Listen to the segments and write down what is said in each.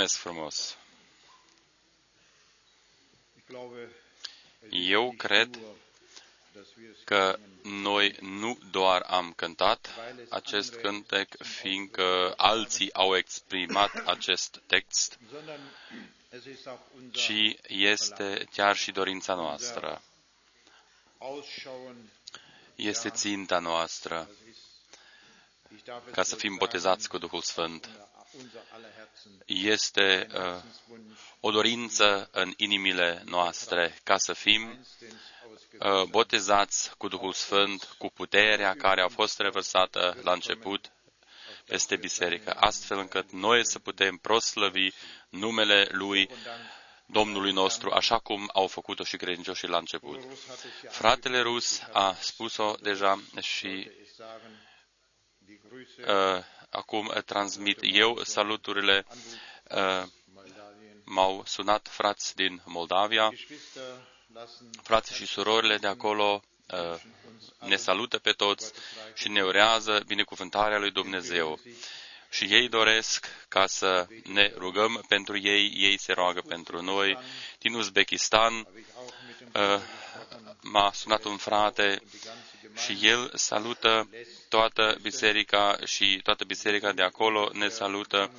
Mulțumesc frumos! Eu cred că noi nu doar am cântat acest cântec, fiindcă alții au exprimat acest text, ci este chiar și dorința noastră. Este ținta noastră ca să fim botezați cu Duhul Sfânt. Este uh, o dorință în inimile noastre ca să fim uh, botezați cu Duhul Sfânt, cu puterea care a fost revărsată la început peste biserică, astfel încât noi să putem proslăvi numele Lui Domnului nostru, așa cum au făcut-o și credincioșii la început. Fratele Rus a spus-o deja și uh, acum transmit eu saluturile. Uh, m-au sunat frați din Moldavia, frații și surorile de acolo uh, ne salută pe toți și ne urează binecuvântarea lui Dumnezeu. Și ei doresc ca să ne rugăm pentru ei, ei se roagă pentru noi. Din Uzbekistan uh, m-a sunat un frate și el salută toată biserica și toată biserica de acolo ne salută.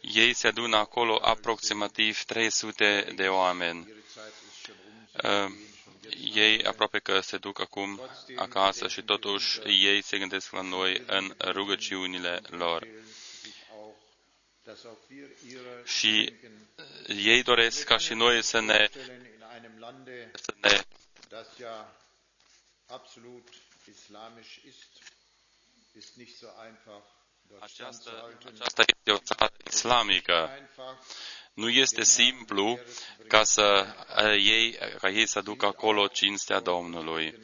Ei se adună acolo aproximativ 300 de oameni. Uh, ei aproape că se duc acum acasă și totuși ei se gândesc la noi în rugăciunile lor. Și ei doresc ca și noi să ne, să ne această, aceasta este o țară islamică. Nu este simplu ca, să ei, ca ei să ducă acolo cinstea Domnului.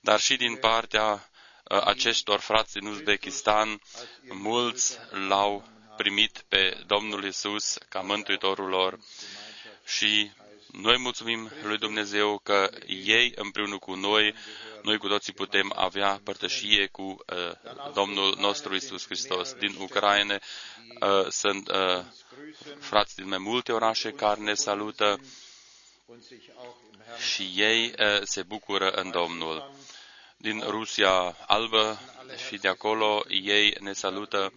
Dar și din partea acestor frați din Uzbekistan, mulți l-au primit pe Domnul Isus ca Mântuitorul lor și noi mulțumim lui Dumnezeu că ei împreună cu noi, noi cu toții putem avea părtășie cu uh, Domnul nostru Isus Hristos. Din Ucraina uh, sunt uh, frați din mai multe orașe care ne salută și ei uh, se bucură în Domnul. Din Rusia albă și de acolo ei ne salută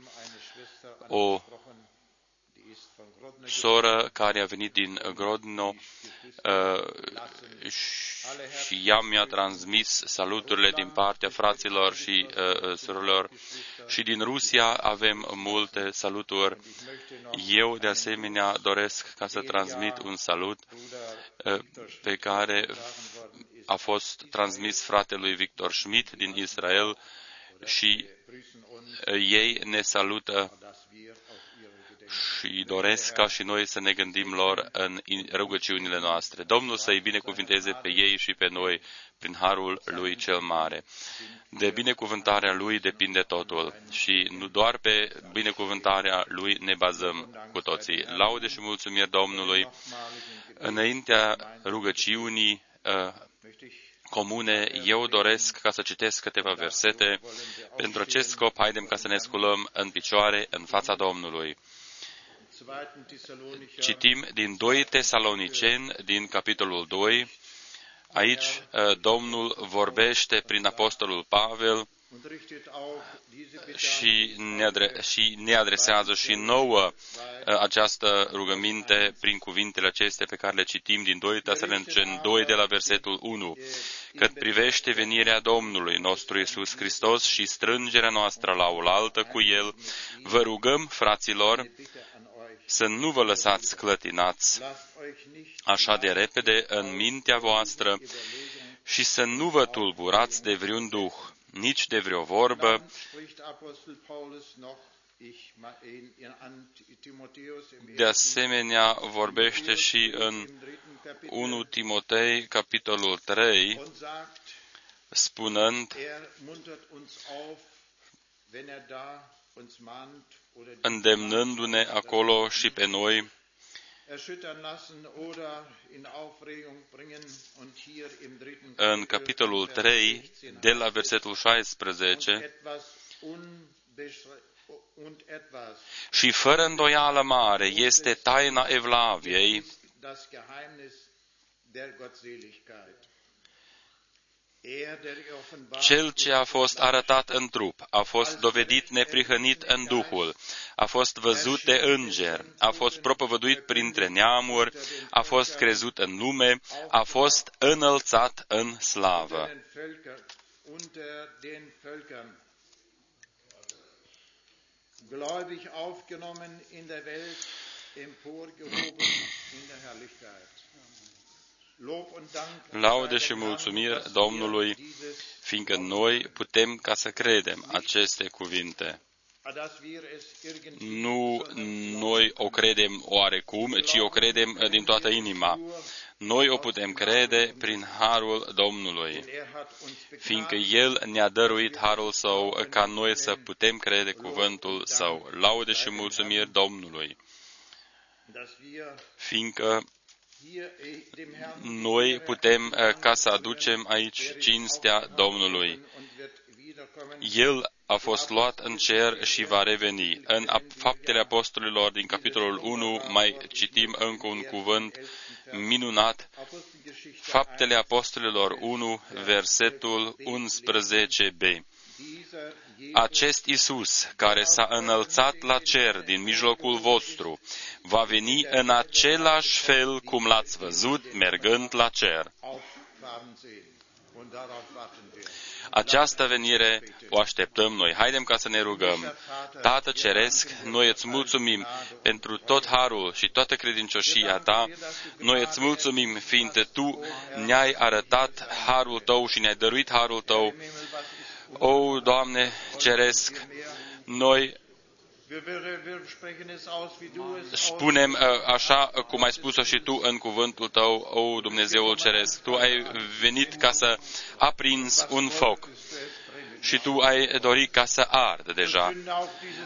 o soră care a venit din Grodno uh, și ea mi-a transmis saluturile din partea fraților și uh, uh, surorilor. Și din Rusia avem multe saluturi. Eu, de asemenea, doresc ca să transmit un salut pe care a fost transmis fratelui Victor Schmidt din Israel și ei ne salută și doresc ca și noi să ne gândim lor în rugăciunile noastre. Domnul să-i binecuvinteze pe ei și pe noi prin harul lui cel mare. De binecuvântarea lui depinde totul și nu doar pe binecuvântarea lui ne bazăm cu toții. Laude și mulțumiri Domnului. Înaintea rugăciunii uh, comune, eu doresc ca să citesc câteva versete. Pentru acest scop, haidem ca să ne sculăm în picioare în fața Domnului. Citim din 2 Tesaloniceni, din capitolul 2. Aici uh, Domnul vorbește prin Apostolul Pavel și ne, adre- și ne adresează și nouă uh, această rugăminte prin cuvintele acestea pe care le citim din 2 Tesaloniceni 2 de la versetul 1. Cât privește venirea Domnului nostru Isus Hristos și strângerea noastră la oaltă cu El, vă rugăm, fraților, să nu vă lăsați clătinați așa de repede în mintea voastră și să nu vă tulburați de vreun duh, nici de vreo vorbă, de asemenea, vorbește și în 1 Timotei, capitolul 3, spunând, îndemnându-ne acolo și pe noi în capitolul 3, de la versetul 16, Și fără îndoială mare este taina Evlaviei, cel ce a fost arătat în trup, a fost dovedit neprihănit în Duhul, a fost văzut de înger, a fost propovăduit printre neamuri, a fost crezut în lume, a fost înălțat în slavă. Gläubig aufgenommen in der Welt, emporgehoben in der Herrlichkeit. Laude și mulțumiri Domnului, fiindcă noi putem ca să credem aceste cuvinte. Nu noi o credem oarecum, ci o credem din toată inima. Noi o putem crede prin harul Domnului, fiindcă El ne-a dăruit harul Său ca noi să putem crede cuvântul Său. Laude și mulțumiri Domnului, fiindcă noi putem uh, ca să aducem aici cinstea Domnului. El a fost luat în cer și va reveni. În Faptele Apostolilor din capitolul 1 mai citim încă un cuvânt minunat. Faptele Apostolilor 1, versetul 11b acest Isus, care s-a înălțat la cer din mijlocul vostru, va veni în același fel cum l-ați văzut mergând la cer. Această venire o așteptăm noi. Haidem ca să ne rugăm. Tată Ceresc, noi îți mulțumim pentru tot harul și toată credincioșia ta. Noi îți mulțumim, fiindcă tu ne-ai arătat harul tău și ne-ai dăruit harul tău o, Doamne, ceresc, noi spunem uh, așa cum ai spus-o și Tu în cuvântul Tău, o Dumnezeul Ceresc. Tu ai venit ca să aprinzi un foc și Tu ai dorit ca să ardă deja.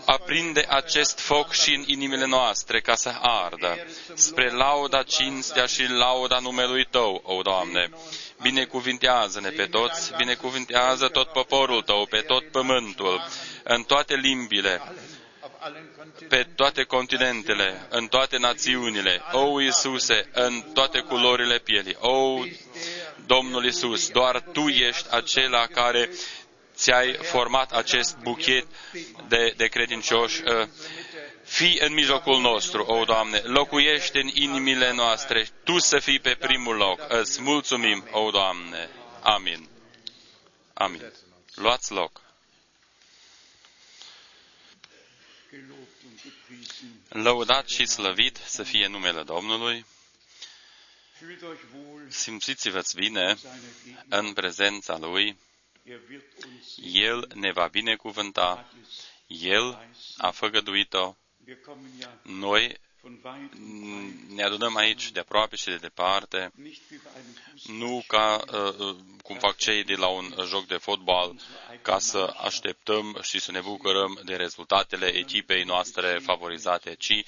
Aprinde acest foc și în inimile noastre ca să ardă, spre lauda cinstea și lauda numelui Tău, o Doamne binecuvintează-ne pe toți, binecuvintează tot poporul tău, pe tot pământul, în toate limbile, pe toate continentele, în toate națiunile. O, Iisuse, în toate culorile pielii. O, Domnul Iisus, doar Tu ești acela care ți-ai format acest buchet de, de credincioși uh, Fii în mijlocul nostru, o Doamne, locuiește în inimile noastre, Tu să fii pe primul loc. Îți mulțumim, o Doamne. Amin. Amin. Luați loc. Lăudat și slăvit să fie numele Domnului. Simțiți-vă bine în prezența Lui. El ne va binecuvânta. El a făgăduit-o noi ne adunăm aici de aproape și de departe, nu ca uh, uh, cum fac cei de la un joc de fotbal, ca să așteptăm și să ne bucurăm de rezultatele echipei noastre favorizate, ci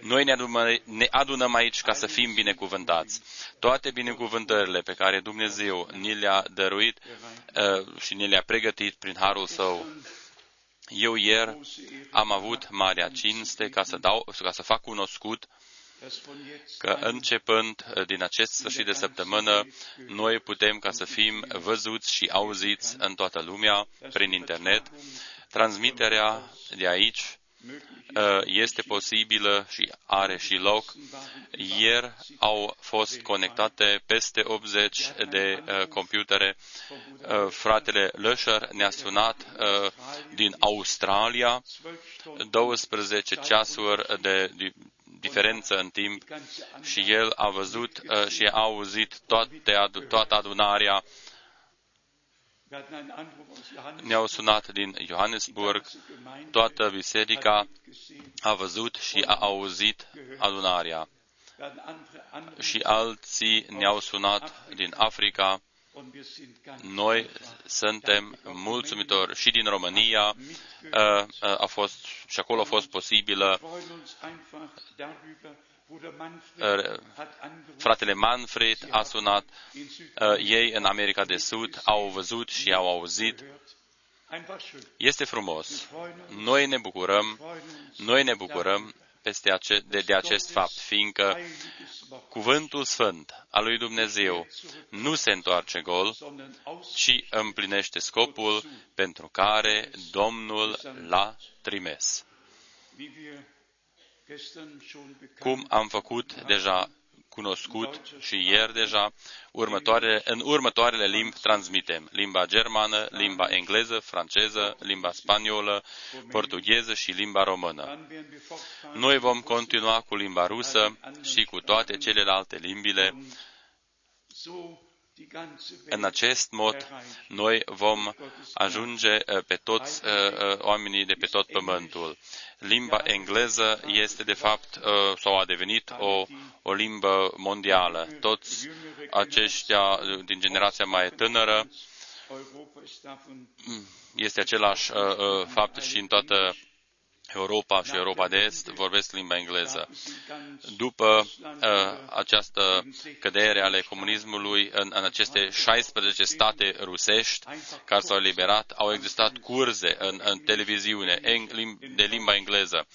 noi ne adunăm, ne adunăm aici ca să fim binecuvântați. Toate binecuvântările pe care Dumnezeu ni le-a dăruit uh, și ni le-a pregătit prin harul Său, eu ieri am avut marea cinste ca să, dau, ca să fac cunoscut că începând din acest sfârșit de săptămână, noi putem ca să fim văzuți și auziți în toată lumea prin internet. Transmiterea de aici Uh, este posibilă și are și loc. Ieri au fost conectate peste 80 de uh, computere. Uh, fratele Löscher ne-a sunat din Australia, 12 ceasuri de diferență în timp și el a văzut și a auzit toate, toată adunarea ne-au sunat din Johannesburg, toată biserica a văzut și a auzit adunarea. Și alții ne-au sunat din Africa. Noi suntem mulțumitori și din România, a fost, și acolo a fost posibilă fratele Manfred a sunat, ei în America de Sud au văzut și au auzit. Este frumos. Noi ne bucurăm, noi ne bucurăm peste ace- de, de acest fapt, fiindcă cuvântul sfânt al lui Dumnezeu nu se întoarce gol, ci împlinește scopul pentru care Domnul l-a trimis. Cum am făcut deja cunoscut și ieri deja, următoare, în următoarele limbi transmitem limba germană, limba engleză, franceză, limba spaniolă, portugheză și limba română. Noi vom continua cu limba rusă și cu toate celelalte limbile în acest mod, noi vom ajunge uh, pe toți uh, uh, oamenii de pe tot pământul. Limba engleză este, de fapt, sau a devenit o, o limbă mondială. Toți aceștia din generația mai tânără mm, este același fapt și în toată Europa și Europa de Est vorbesc limba engleză. După uh, această cădere ale comunismului în, în aceste 16 state rusești care s-au eliberat, au existat curze în, în televiziune de limba engleză.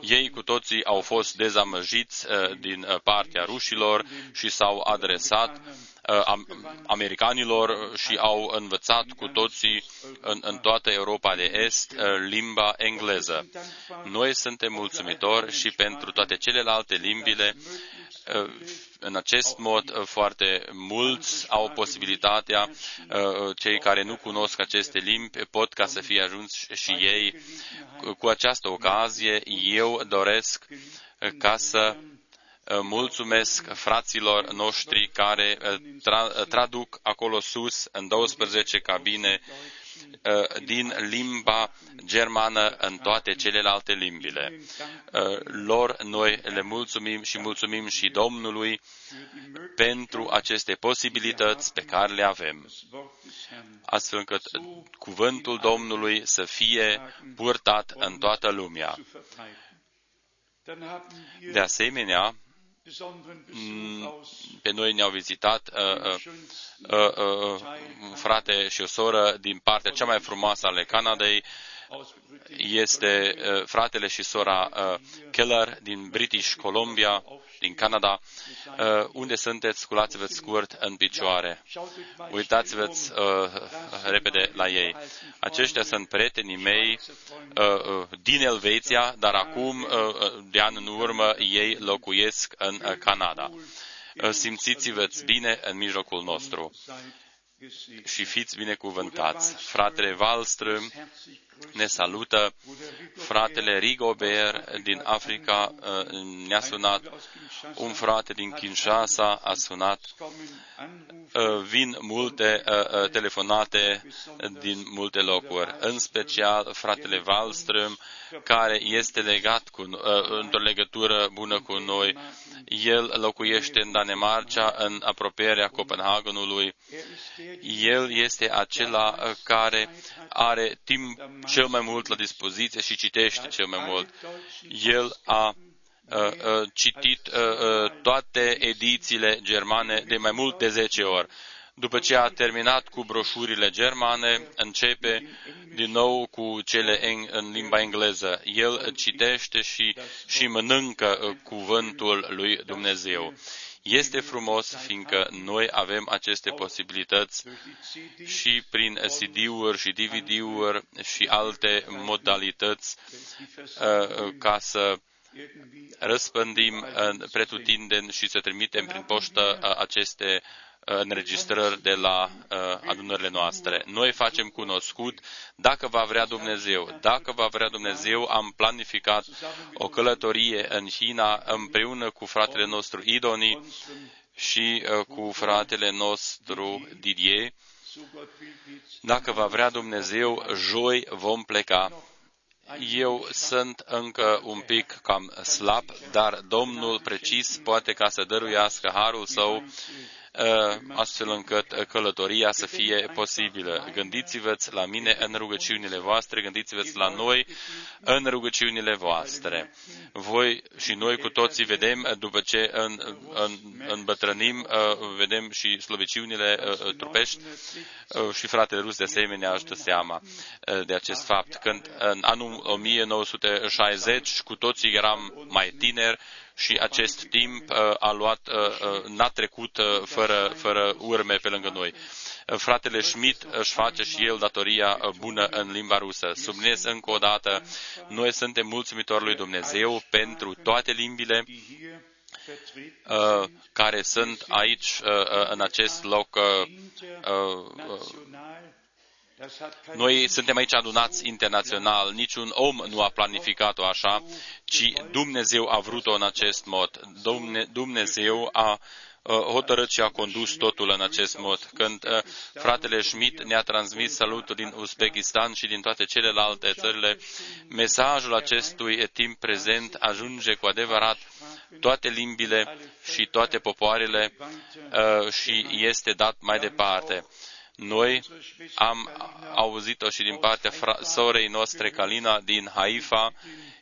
Ei cu toții au fost dezamăgiți uh, din uh, partea rușilor și s-au adresat Uh, americanilor și au învățat cu toții în, în toată Europa de Est uh, limba engleză. Noi suntem mulțumitori și pentru toate celelalte limbile uh, în acest mod foarte mulți au posibilitatea, cei care nu cunosc aceste limbi pot ca să fie ajuns și ei. Cu această ocazie eu doresc ca să mulțumesc fraților noștri care uh, tra- traduc acolo sus în 12 cabine uh, din limba germană în toate celelalte limbile. Uh, lor noi le mulțumim și mulțumim și Domnului pentru aceste posibilități pe care le avem, astfel încât cuvântul Domnului să fie purtat în toată lumea. De asemenea, Mm, pe noi ne-au vizitat uh, uh, uh, uh, un frate și o soră din partea cea mai frumoasă ale Canadei, este uh, fratele și sora uh, Keller din British Columbia, din Canada. Uh, unde sunteți? Sculați-vă scurt în picioare. Uitați-vă uh, repede la ei. Aceștia sunt prietenii mei uh, uh, din Elveția, dar acum, uh, uh de an în urmă, ei locuiesc în uh, Canada. Uh, simțiți-vă bine în mijlocul nostru și fiți binecuvântați. Fratele Wallström ne salută. Fratele Rigobert din Africa uh, ne-a sunat. Un frate din Kinshasa a sunat. Uh, vin multe uh, telefonate din multe locuri, în special fratele Wallström, care este legat cu, într-o legătură bună cu noi. El locuiește în Danemarca, în apropierea Copenhagenului. El este acela care are timp cel mai mult la dispoziție și citește cel mai mult. El a citit toate edițiile germane de mai mult de 10 ori. După ce a terminat cu broșurile germane, începe din nou cu cele în, în limba engleză. El citește și, și mănâncă cuvântul lui Dumnezeu. Este frumos fiindcă noi avem aceste posibilități și prin CD-uri și DVD-uri și alte modalități uh, ca să răspândim pretutindeni și să trimitem prin poștă uh, aceste înregistrări de la uh, adunările noastre. Noi facem cunoscut dacă va vrea Dumnezeu. Dacă va vrea Dumnezeu, am planificat o călătorie în China împreună cu fratele nostru Idoni și uh, cu fratele nostru Didier. Dacă va vrea Dumnezeu, joi vom pleca. Eu sunt încă un pic cam slab, dar Domnul precis poate ca să dăruiască harul său Uh, astfel încât uh, călătoria să fie posibilă. Gândiți-vă la mine în rugăciunile voastre, gândiți-vă la noi în rugăciunile voastre. Voi și noi cu toții vedem, uh, după ce în, în, îmbătrânim, vedem și slăbiciunile trupești și fratele rus de asemenea ajută seama de acest fapt. Când în anul 1960 cu toții eram mai tineri, și acest timp uh, a luat, uh, uh, n-a trecut fără, fără urme pe lângă noi. Fratele Schmidt își face și el datoria bună în limba rusă. Subnez încă o dată, noi suntem mulțumitori lui Dumnezeu pentru toate limbile care sunt aici în acest loc noi suntem aici adunați internațional, niciun om nu a planificat-o așa, ci Dumnezeu a vrut-o în acest mod. Dumnezeu a hotărât și a condus totul în acest mod. Când uh, fratele Schmidt ne-a transmis salutul din Uzbekistan și din toate celelalte țările, mesajul acestui timp prezent ajunge cu adevărat toate limbile și toate popoarele uh, și este dat mai departe. Noi am auzit-o și din partea sorei noastre Kalina din Haifa.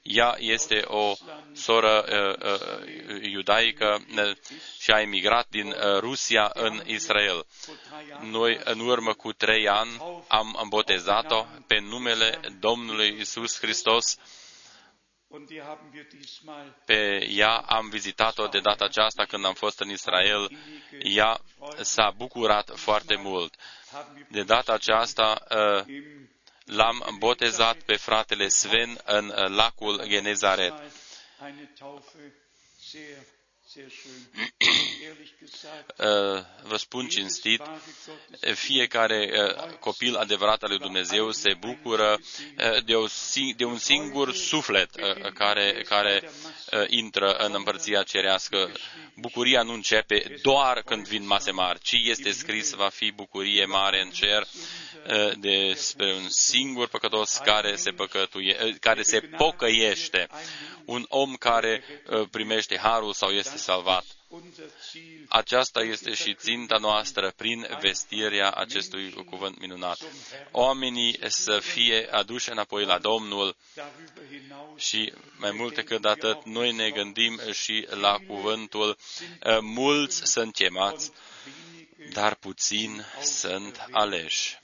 Ea este o soră uh, uh, iudaică uh, și a emigrat din uh, Rusia în Israel. Noi, în urmă cu trei ani, am botezat-o pe numele Domnului Isus Hristos pe ea am vizitat-o de data aceasta când am fost în Israel. Ea s-a bucurat foarte mult. De data aceasta uh, l-am botezat pe fratele Sven în uh, lacul Genezaret. Uh, vă spun cinstit, fiecare copil adevărat al lui Dumnezeu se bucură de, o, de un singur suflet care, care intră în împărția cerească. Bucuria nu începe doar când vin mase mari, ci este scris va fi bucurie mare în cer despre un singur păcătos care se, păcătuie, care se pocăiește, un om care primește harul sau este salvat. Aceasta este și ținta noastră prin vestirea acestui cuvânt minunat. Oamenii să fie aduși înapoi la Domnul și mai mult decât atât, noi ne gândim și la cuvântul mulți sunt chemați, dar puțini sunt aleși.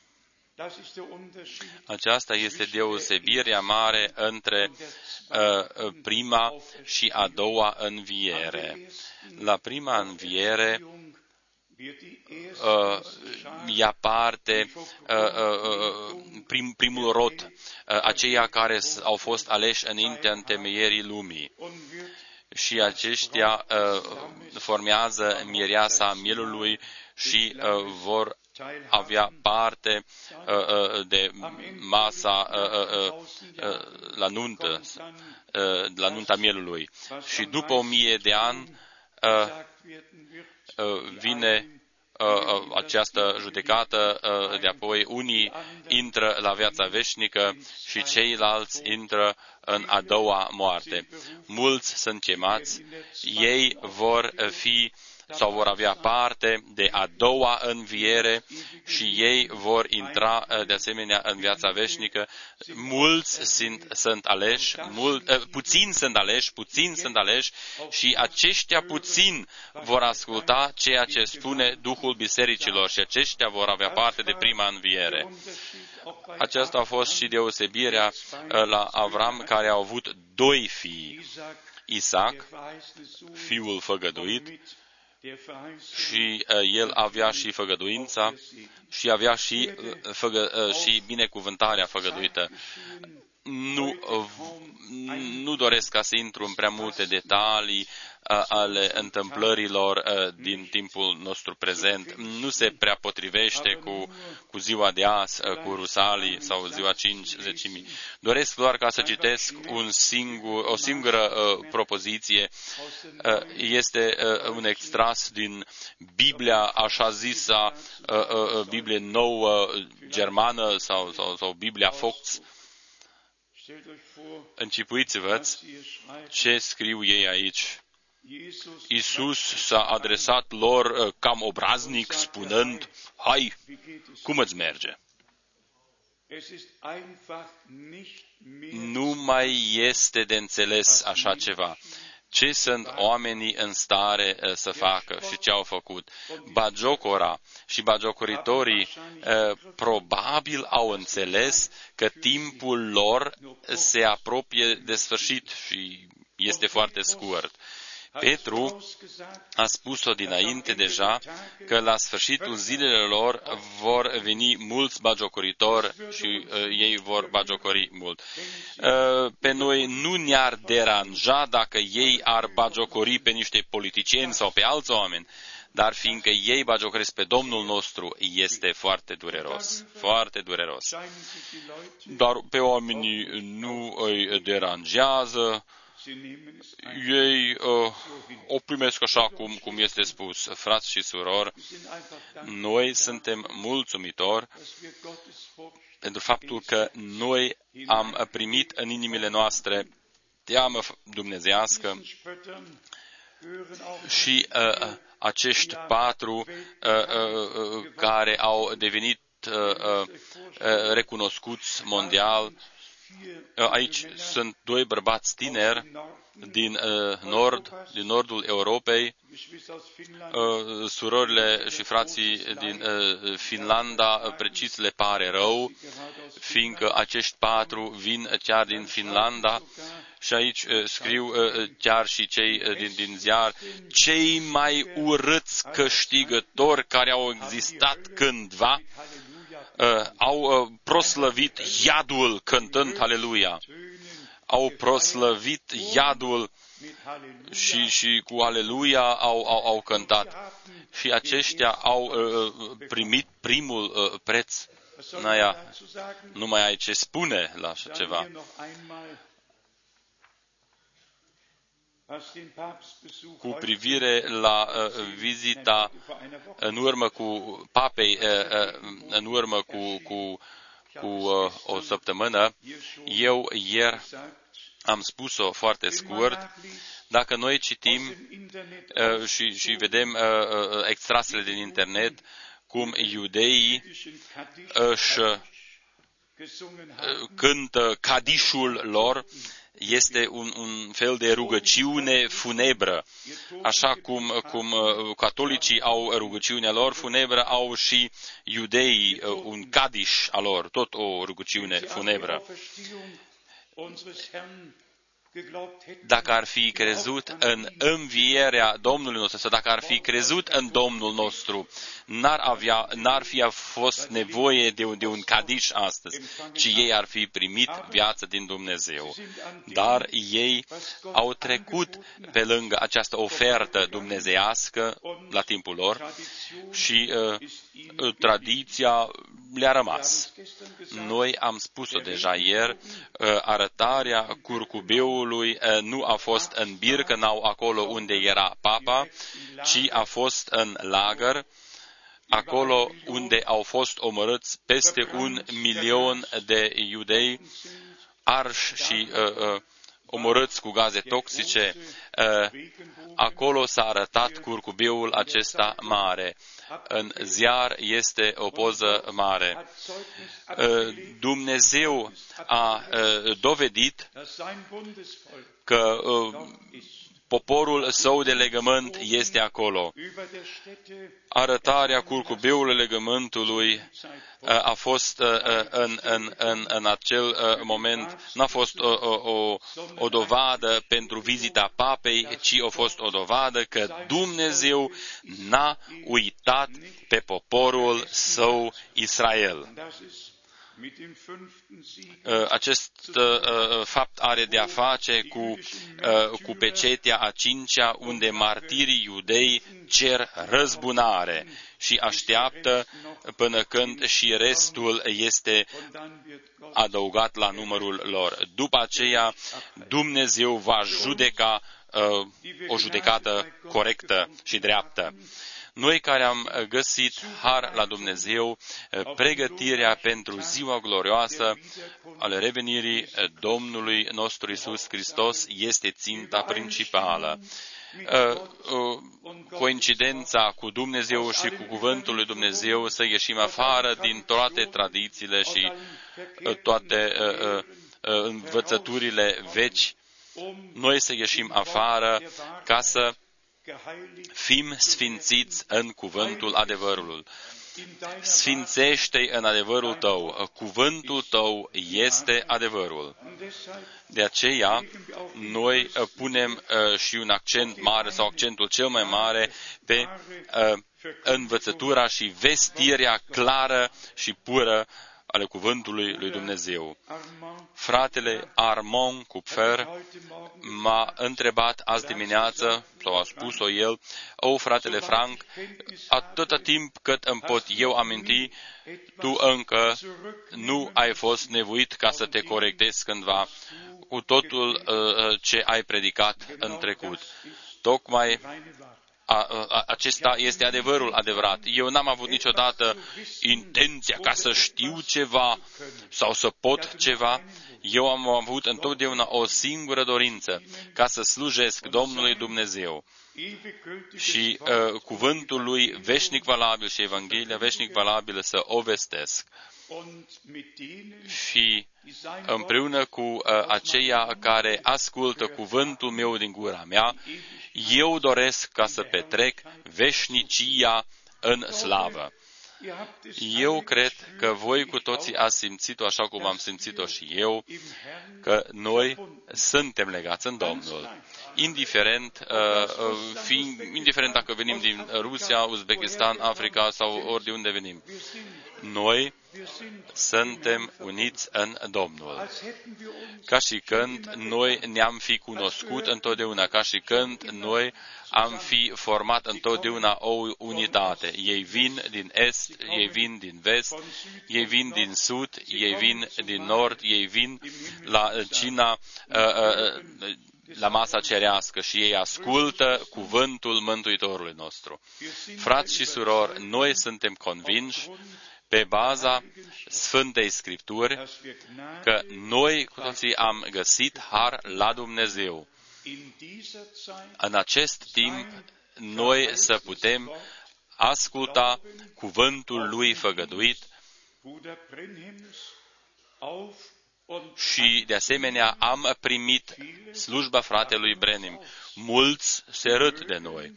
Aceasta este deosebirea mare între uh, prima și a doua înviere. La prima înviere uh, ia parte uh, uh, prim, primul rot, uh, aceia care au fost aleși înaintea întemeierii lumii. Și aceștia uh, formează mireasa mielului și uh, vor avea parte uh, uh, de masa uh, la nuntă, la nunta mielului. Și după o mie de ani vine această judecată de apoi unii intră la viața veșnică și ceilalți intră în a doua moarte. Mulți sunt chemați, ei vor fi sau vor avea parte de a doua înviere și ei vor intra uh, de asemenea în viața veșnică. Mulți sunt, sunt aleși, mult, uh, puțini sunt aleși, puțini sunt aleși și aceștia puțin vor asculta ceea ce spune Duhul Bisericilor și aceștia vor avea parte de prima înviere. Aceasta a fost și deosebirea uh, la Avram, care a avut doi fii. Isaac, fiul făgăduit, și uh, el avea și făgăduința și avea și, uh, făgă, uh, și binecuvântarea făgăduită. Nu, nu doresc ca să intru în prea multe detalii ale întâmplărilor din timpul nostru prezent. Nu se prea potrivește cu, cu ziua de azi, cu Rusalii sau ziua 5 zecimii. Doresc doar ca să citesc un singur, o singură uh, propoziție. Uh, este uh, un extras din Biblia, așa zisa uh, uh, Biblie nouă germană sau, sau, sau Biblia Fox. Încipuiți-vă ce scriu ei aici Isus s-a adresat lor uh, cam obraznic, spunând, hai, cum îți merge? Nu mai este de înțeles așa ceva. Ce sunt oamenii în stare uh, să facă și ce au făcut? Bagiocora și bagiocoritorii uh, probabil au înțeles că timpul lor se apropie de sfârșit și este foarte scurt. Petru a spus-o dinainte deja că la sfârșitul zilelor lor vor veni mulți bagiocoritori și uh, ei vor bagiocori mult. Uh, pe noi nu ne-ar deranja dacă ei ar bagiocori pe niște politicieni sau pe alți oameni, dar fiindcă ei bagiocoresc pe Domnul nostru, este foarte dureros, foarte dureros. Dar pe oamenii nu îi deranjează, ei uh, o primesc așa cum, cum este spus, frați și surori, noi suntem mulțumitori pentru faptul că noi am primit în inimile noastre teamă dumnezească și uh, acești patru uh, uh, care au devenit uh, uh, recunoscuți mondial Aici sunt doi bărbați tineri din uh, nord, din nordul Europei, uh, surorile și frații din uh, Finlanda, precis le pare rău, fiindcă acești patru vin chiar din Finlanda și aici scriu chiar și cei din, din ziar, cei mai urâți câștigători care au existat cândva, uh, au uh, proslăvit iadul cântând Aleluia. Au proslăvit iadul și, și cu Aleluia au, au, au cântat. Și aceștia au uh, primit primul uh, preț. Naia, nu mai ai ce spune la așa ceva. Cu privire la uh, vizita în urmă cu papei, uh, uh, în urmă cu, cu, cu o săptămână, eu ieri am spus-o foarte scurt, dacă noi citim și, și vedem extrasele din internet, cum iudeii își cântă cadișul lor este un, un fel de rugăciune funebră. Așa cum, cum uh, catolicii au rugăciunea lor funebră, au și iudeii uh, un cadiș al lor, tot o rugăciune funebră. Dacă ar fi crezut în învierea Domnului nostru, sau dacă ar fi crezut în Domnul nostru, n-ar, avea, n-ar fi fost nevoie de, de un cadiș astăzi, ci ei ar fi primit viață din Dumnezeu. Dar ei au trecut pe lângă această ofertă dumnezeiască la timpul lor și uh, tradiția le-a rămas. Noi am spus-o deja ieri, uh, arătarea curcubeului uh, nu a fost în Birkenau, acolo unde era papa, ci a fost în lagăr, acolo unde au fost omorâți peste un milion de iudei arși și uh, uh, omorâți cu gaze toxice, uh, acolo s-a arătat curcubiul acesta mare. În ziar este o poză mare. Uh, Dumnezeu a uh, dovedit că uh, poporul său de legământ este acolo. Arătarea curcubeului legământului uh, a fost uh, uh, în, în, în, în acel moment, n-a fost o, o, o dovadă pentru vizita papei, ci a fost o dovadă că Dumnezeu n-a uitat pe poporul său Israel. Uh, acest uh, uh, fapt are de a face cu, cu pecetea a cincea, unde martirii iudei cer răzbunare și așteaptă până când și restul este adăugat la numărul lor. După aceea, Dumnezeu va judeca o judecată corectă și dreaptă. Noi care am găsit har la Dumnezeu, pregătirea pentru ziua glorioasă ale revenirii Domnului nostru Isus Hristos este ținta principală. uh, uh, coincidența cu Dumnezeu și cu Cuvântul lui Dumnezeu, să ieșim afară din toate tradițiile și uh, toate uh, uh, învățăturile veci, noi să ieșim afară ca să fim sfințiți în cuvântul adevărului. Sfințește-i în adevărul tău. Cuvântul tău este adevărul. De aceea, noi uh, punem uh, și un accent mare sau accentul cel mai mare pe uh, învățătura și vestirea clară și pură ale cuvântului lui Dumnezeu. Fratele Armand Cupfer m-a întrebat azi dimineață, sau a spus-o el, o, fratele Frank, atâta timp cât îmi pot eu aminti, tu încă nu ai fost nevoit ca să te corectezi cândva cu totul uh, uh, ce ai predicat în trecut. Tocmai a, a, acesta este adevărul adevărat. Eu n-am avut niciodată intenția ca să știu ceva sau să pot ceva. Eu am avut întotdeauna o singură dorință, ca să slujesc Domnului Dumnezeu. Și uh, cuvântul lui veșnic valabil și Evanghelia veșnic valabilă să o vestesc și împreună cu uh, aceia care ascultă cuvântul meu din gura mea, eu doresc ca să petrec veșnicia în slavă. Eu cred că voi cu toții ați simțit-o așa cum am simțit-o și eu, că noi suntem legați în Domnul. Indiferent, uh, uh, fiind, indiferent dacă venim din Rusia, Uzbekistan, Africa sau ori de unde venim. Noi suntem uniți în Domnul. Ca și când noi ne-am fi cunoscut întotdeauna, ca și când noi am fi format întotdeauna o unitate. Ei vin din est, ei vin din vest, ei vin din sud, ei vin din nord, ei vin la cina uh, uh, la masa cerească și ei ascultă cuvântul Mântuitorului nostru. Frați și surori, noi suntem convinși pe baza Sfântei Scripturi că noi cu toții am găsit har la Dumnezeu. În acest timp, noi să putem asculta cuvântul lui făgăduit și, de asemenea, am primit slujba fratelui Brenim. Mulți se râd de noi.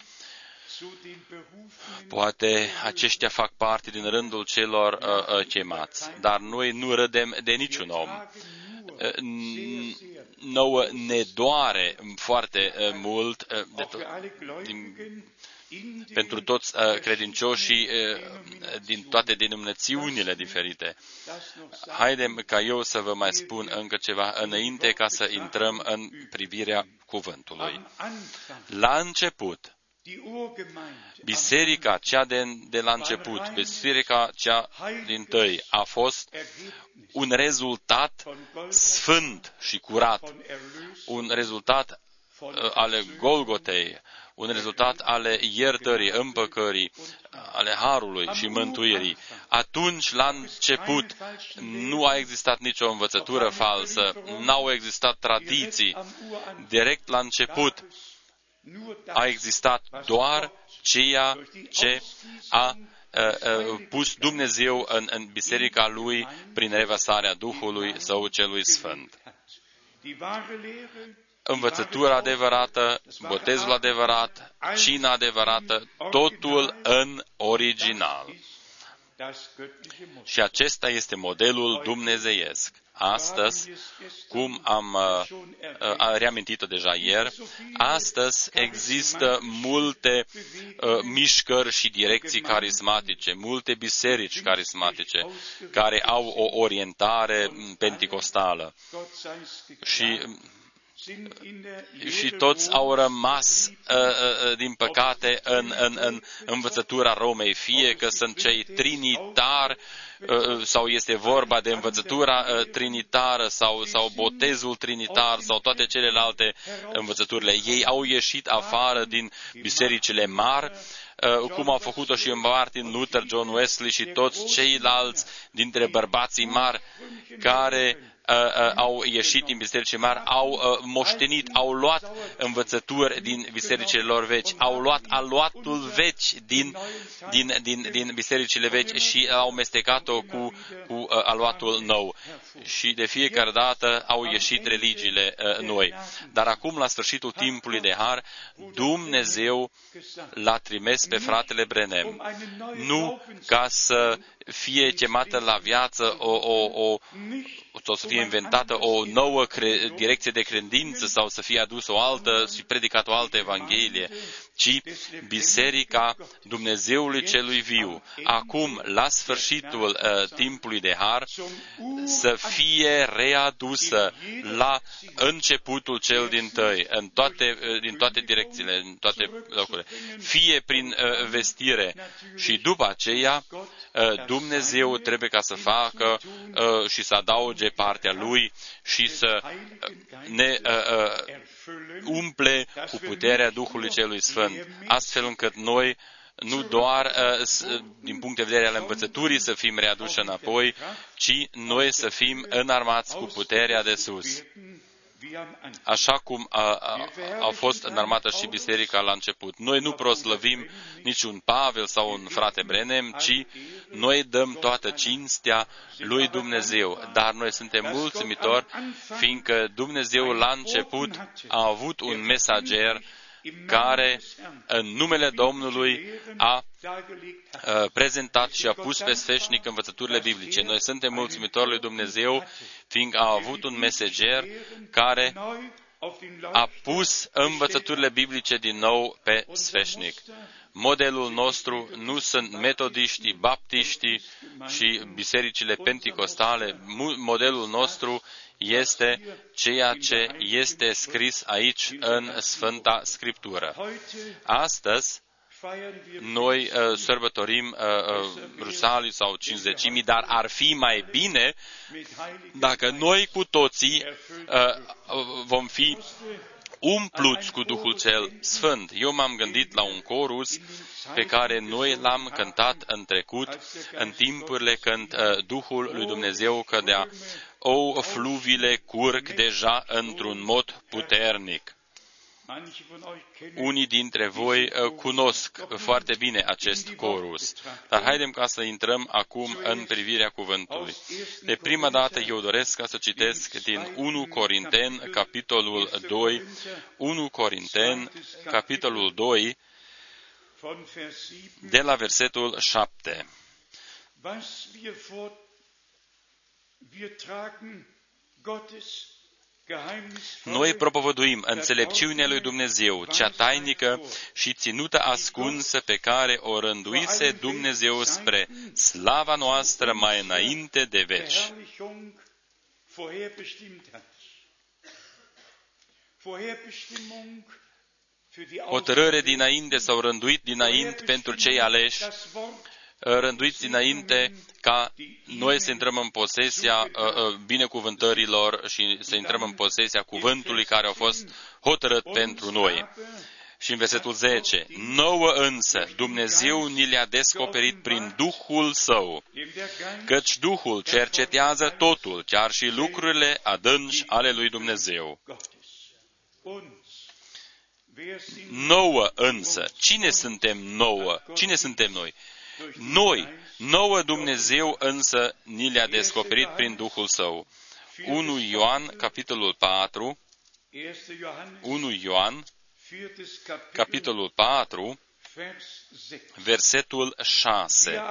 Poate aceștia fac parte din rândul celor uh, uh, chemați, dar noi nu râdem de niciun om. Uh, nouă ne doare foarte uh, mult uh, de to- din, pentru toți uh, credincioșii uh, din toate denominațiunile diferite. Haidem ca eu să vă mai spun încă ceva înainte ca să intrăm în privirea cuvântului. La început, Biserica cea de, de la început, biserica cea din tăi, a fost un rezultat sfânt și curat, un rezultat uh, ale Golgotei, un rezultat ale iertării, împăcării, ale harului și mântuirii. Atunci, la început, nu a existat nicio învățătură falsă, n-au existat tradiții. Direct la început, a existat doar ceea ce a pus Dumnezeu în, în biserica lui prin revărsarea Duhului Său celui Sfânt. Învățătura adevărată, botezul adevărat, cina adevărată, totul în original. Și acesta este modelul dumnezeiesc. Astăzi, cum am uh, uh, reamintit-o deja ieri, astăzi există multe uh, mișcări și direcții carismatice, multe biserici carismatice care au o orientare penticostală. Și și toți au rămas, uh, uh, uh, din păcate, în, în, în învățătura Romei, fie că sunt cei trinitari sau este vorba de învățătura trinitară sau, sau botezul trinitar sau toate celelalte învățăturile. Ei au ieșit afară din bisericile mari uh, cum au făcut-o și Martin Luther, John Wesley și toți ceilalți dintre bărbații mari care uh, uh, au ieșit din bisericile mari, au uh, moștenit, au luat învățături din bisericile lor veci, au luat aluatul veci din, din, din, din bisericile vechi și au mestecat-o cu, cu uh, aluatul nou. Și de fiecare dată au ieșit religiile uh, noi. Dar acum, la sfârșitul timpului de har, Dumnezeu l-a trimis pe fratele Brenem. Nu ca să fie chemată la viață o, o, o, sau să fie inventată o nouă cre- direcție de credință sau să fie adusă o altă și predicat o altă evanghelie, ci Biserica Dumnezeului celui viu, acum, la sfârșitul uh, timpului de har, să fie readusă la începutul cel din tăi, în toate, uh, din toate direcțiile, în toate locurile, fie prin uh, vestire și după aceea uh, Dumnezeu trebuie ca să facă uh, și să adauge partea Lui și să uh, ne uh, uh, umple cu puterea Duhului Celui Sfânt, astfel încât noi nu doar uh, din punct de vedere al învățăturii să fim readuși înapoi, ci noi să fim înarmați cu puterea de sus așa cum a, a, a fost înarmată și biserica la început. Noi nu proslăvim niciun Pavel sau un frate Brenem, ci noi dăm toată cinstea lui Dumnezeu. Dar noi suntem mulțumitori, fiindcă Dumnezeu la început a avut un mesager care în numele Domnului a prezentat și a pus pe sfeșnic învățăturile biblice. Noi suntem mulțumitori lui Dumnezeu, fiindcă a avut un mesager care a pus învățăturile biblice din nou pe sfeșnic. Modelul nostru nu sunt metodiștii, baptiștii și bisericile penticostale. Modelul nostru este ceea ce este scris aici în Sfânta Scriptură. Astăzi, noi uh, sărbătorim uh, uh, Rusalii sau cinzecimii, dar ar fi mai bine dacă noi cu toții uh, vom fi umpluți cu Duhul cel Sfânt. Eu m-am gândit la un corus pe care noi l-am cântat în trecut, în timpurile când uh, Duhul lui Dumnezeu cădea. O, fluviile curg deja într-un mod puternic. Unii dintre voi uh, cunosc foarte bine acest corus, dar haidem ca să intrăm acum în privirea cuvântului. De prima dată eu doresc ca să citesc din 1 Corinten, capitolul 2, 1 Corinten, capitolul 2, de la versetul 7. Wir tragen Gottes noi propovăduim înțelepciunea lui Dumnezeu, cea tainică și ținută ascunsă pe care o rânduise Dumnezeu spre slava noastră mai înainte de veci. Hotărâre dinainte sau rânduit dinainte pentru cei aleși, rânduiți dinainte ca noi să intrăm în posesia uh, uh, binecuvântărilor și să intrăm în posesia cuvântului care a fost hotărât pentru noi. Și în versetul 10, nouă însă Dumnezeu ni le-a descoperit prin Duhul Său, căci Duhul cercetează totul, chiar și lucrurile adânci ale lui Dumnezeu. Nouă însă, cine suntem nouă? Cine suntem noi? Noi, nouă Dumnezeu însă ni le-a descoperit prin Duhul Său. 1 Ioan, capitolul 4, 1 Ioan, capitolul 4, versetul 6.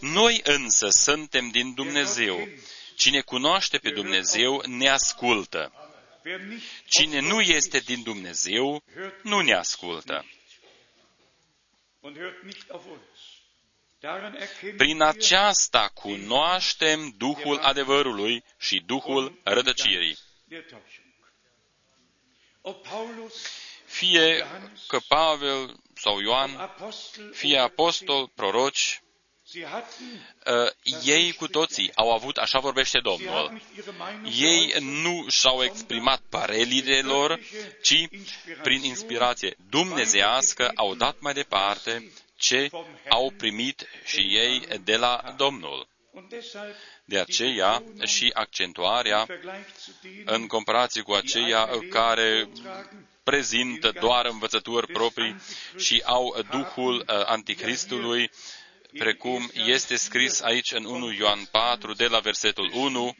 Noi însă suntem din Dumnezeu. Cine cunoaște pe Dumnezeu ne ascultă. Cine nu este din Dumnezeu nu ne ascultă. Prin aceasta cunoaștem Duhul adevărului și Duhul rădăcirii. Fie că Pavel sau Ioan, fie apostol, proroci, Uh, ei cu toții au avut, așa vorbește Domnul, ei nu și-au exprimat părelile lor, ci prin inspirație dumnezească au dat mai departe ce au primit și ei de la Domnul. De aceea și accentuarea în comparație cu aceia care prezintă doar învățături proprii și au Duhul uh, Anticristului, precum este scris aici în 1 Ioan 4, de la versetul 1,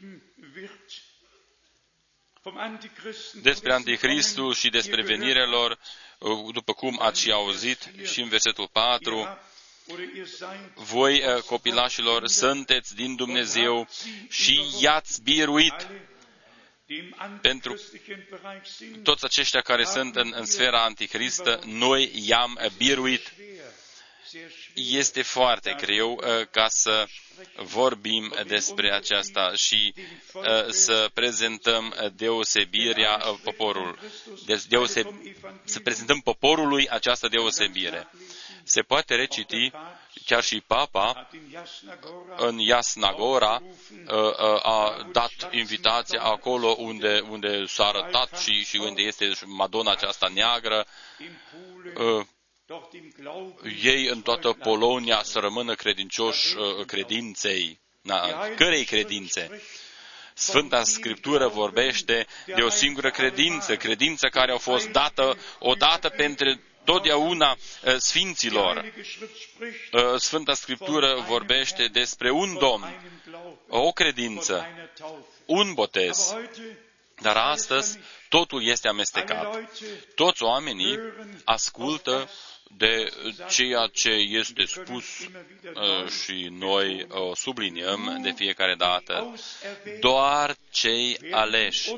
despre Anticristul și despre venirea lor, uh, după cum ați și auzit și în versetul 4, voi, uh, copilașilor, sunteți din Dumnezeu și i-ați biruit pentru toți aceștia care sunt în, în sfera anticristă, noi i-am biruit. Este foarte greu uh, ca să vorbim despre aceasta și uh, să prezentăm deosebirea uh, poporului, deoseb, să prezentăm poporului această deosebire. Se poate reciti chiar și Papa în Iasnagora uh, uh, a dat invitația acolo unde, unde s-a arătat și, și unde este Madonna aceasta neagră, uh, ei în toată Polonia să rămână credincioși credinței, na, cărei credințe? Sfânta Scriptură vorbește de o singură credință, credință care a fost dată odată pentru totdeauna uh, Sfinților. Uh, Sfânta Scriptură vorbește despre un Domn, o credință, un botez. Dar astăzi totul este amestecat. Toți oamenii ascultă de ceea ce este spus uh, și noi o subliniem de fiecare dată. Doar cei aleși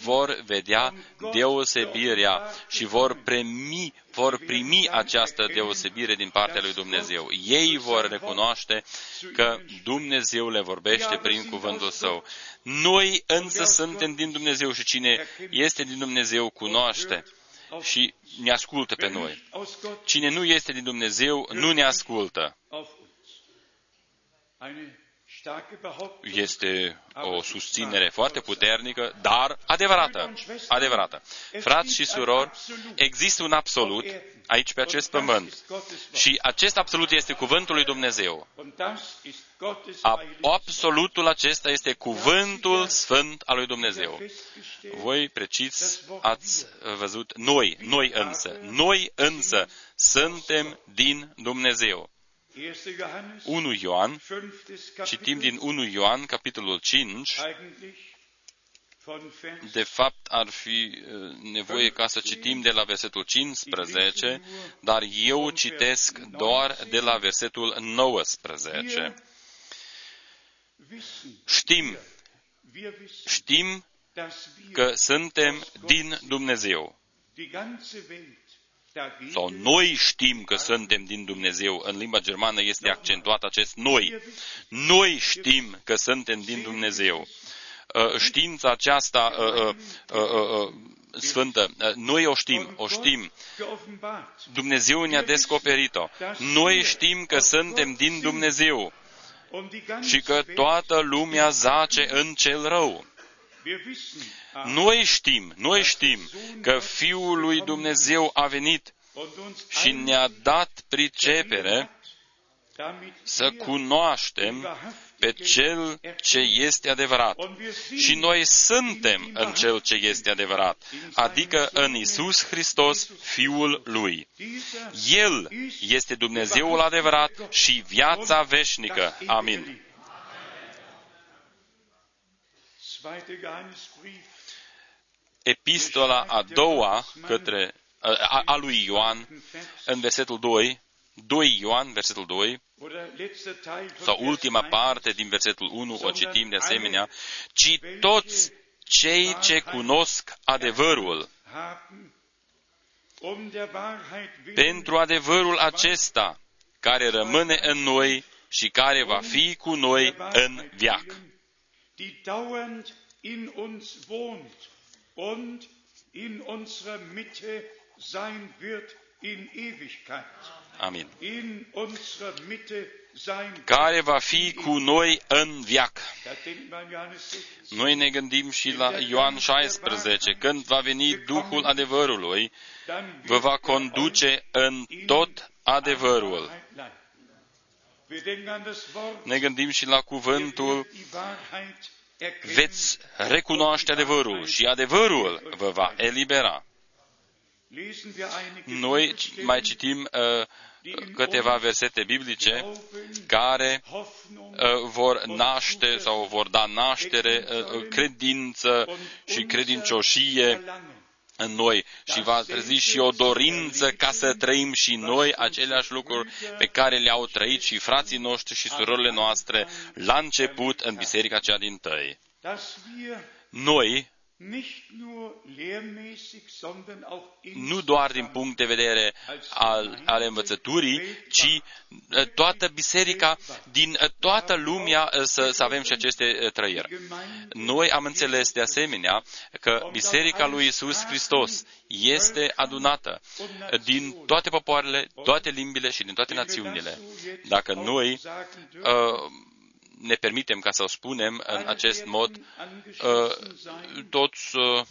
vor vedea deosebirea și vor primi, vor primi această deosebire din partea lui Dumnezeu. Ei vor recunoaște că Dumnezeu le vorbește prin cuvântul Său. Noi însă suntem din Dumnezeu și cine este din Dumnezeu cunoaște și ne ascultă pe noi. Cine nu este din Dumnezeu, nu ne ascultă. Este o susținere foarte puternică, dar adevărată. Adevărată. Frați și surori, există un absolut aici pe acest pământ. Și acest absolut este cuvântul lui Dumnezeu. Absolutul acesta este cuvântul sfânt al lui Dumnezeu. Voi precis ați văzut noi, noi însă, noi însă suntem din Dumnezeu. 1 Ioan, citim din 1 Ioan, capitolul 5, de fapt, ar fi uh, nevoie ca să citim de la versetul 15, dar eu citesc doar de la versetul 19. Știm, știm că suntem din Dumnezeu. Sau noi știm că suntem din Dumnezeu. În limba germană este accentuat acest noi. Noi știm că suntem din Dumnezeu. Uh, știința aceasta uh, uh, sfântă, noi o știm, o știm. Dumnezeu ne-a descoperit-o. Noi știm că suntem din Dumnezeu. Și că toată lumea zace în cel rău. Noi știm, noi știm că Fiul lui Dumnezeu a venit și ne-a dat pricepere să cunoaștem pe Cel ce este adevărat. Și noi suntem în Cel ce este adevărat, adică în Isus Hristos, Fiul Lui. El este Dumnezeul adevărat și viața veșnică. Amin. Epistola a doua către a, a lui Ioan în versetul 2, 2 Ioan, versetul 2, sau ultima parte din versetul 1, o citim de asemenea, ci toți cei ce cunosc adevărul. Pentru adevărul acesta, care rămâne în noi și care va fi cu noi în viac. In unserer Mitte sein wird Amin. Care va fi cu noi în viac. Noi ne gândim și la Ioan 16, când va veni Duhul adevărului, vă va conduce în tot adevărul. Ne gândim și la cuvântul veți recunoaște adevărul și adevărul vă va elibera. Noi mai citim uh, câteva versete biblice care uh, vor naște sau vor da naștere uh, credință și credincioșie în noi și va trezi și o dorință ca să trăim și noi aceleași lucruri pe care le-au trăit și frații noștri și surorile noastre la început în biserica cea din tăi. Noi nu doar din punct de vedere al, al învățăturii, ci uh, toată biserica, din uh, toată lumea uh, să, să avem și aceste trăiri. Noi am înțeles de asemenea că biserica lui Isus Hristos este adunată din toate popoarele, toate limbile și din toate națiunile. Dacă noi uh, ne permitem, ca să o spunem în acest mod, uh, toți uh,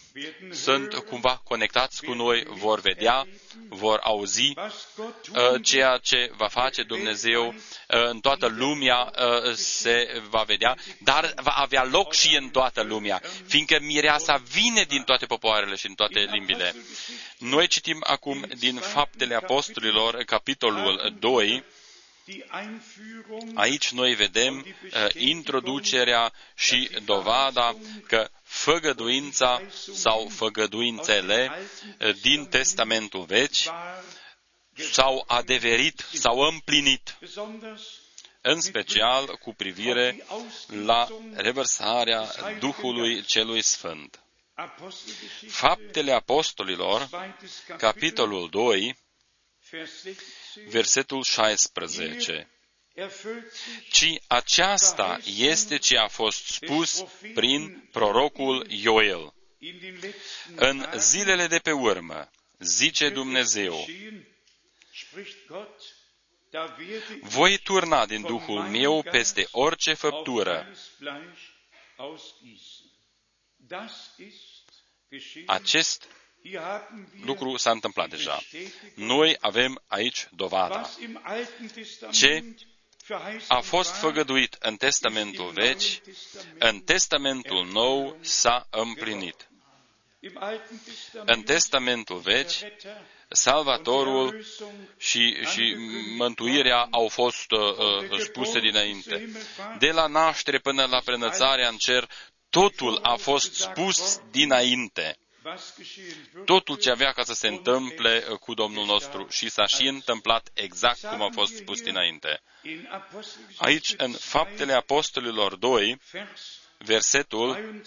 sunt cumva conectați cu noi, vor vedea, vor auzi uh, ceea ce va face Dumnezeu în toată lumea se va vedea, dar va avea loc și în toată lumea, fiindcă mireasa vine din toate popoarele și din toate limbile. Noi citim acum din Faptele Apostolilor, capitolul 2, Aici noi vedem uh, introducerea și dovada că făgăduința sau făgăduințele uh, din Testamentul Vechi s-au adeverit, s-au împlinit, în special cu privire la revărsarea Duhului Celui Sfânt. Faptele Apostolilor, capitolul 2, versetul 16. Ci aceasta este ce a fost spus prin prorocul Ioel. În zilele de pe urmă, zice Dumnezeu, voi turna din Duhul meu peste orice făptură. Acest lucru s-a întâmplat deja. Noi avem aici dovada. Ce a fost făgăduit în Testamentul Vechi, în Testamentul Nou s-a împlinit. În Testamentul Vechi, Salvatorul și, și mântuirea au fost uh, uh spuse dinainte. De la naștere până la prenățarea în cer, totul a fost spus dinainte totul ce avea ca să se întâmple uh, cu Domnul nostru și s-a și întâmplat exact cum a fost spus dinainte. Aici, în Faptele Apostolilor 2, versetul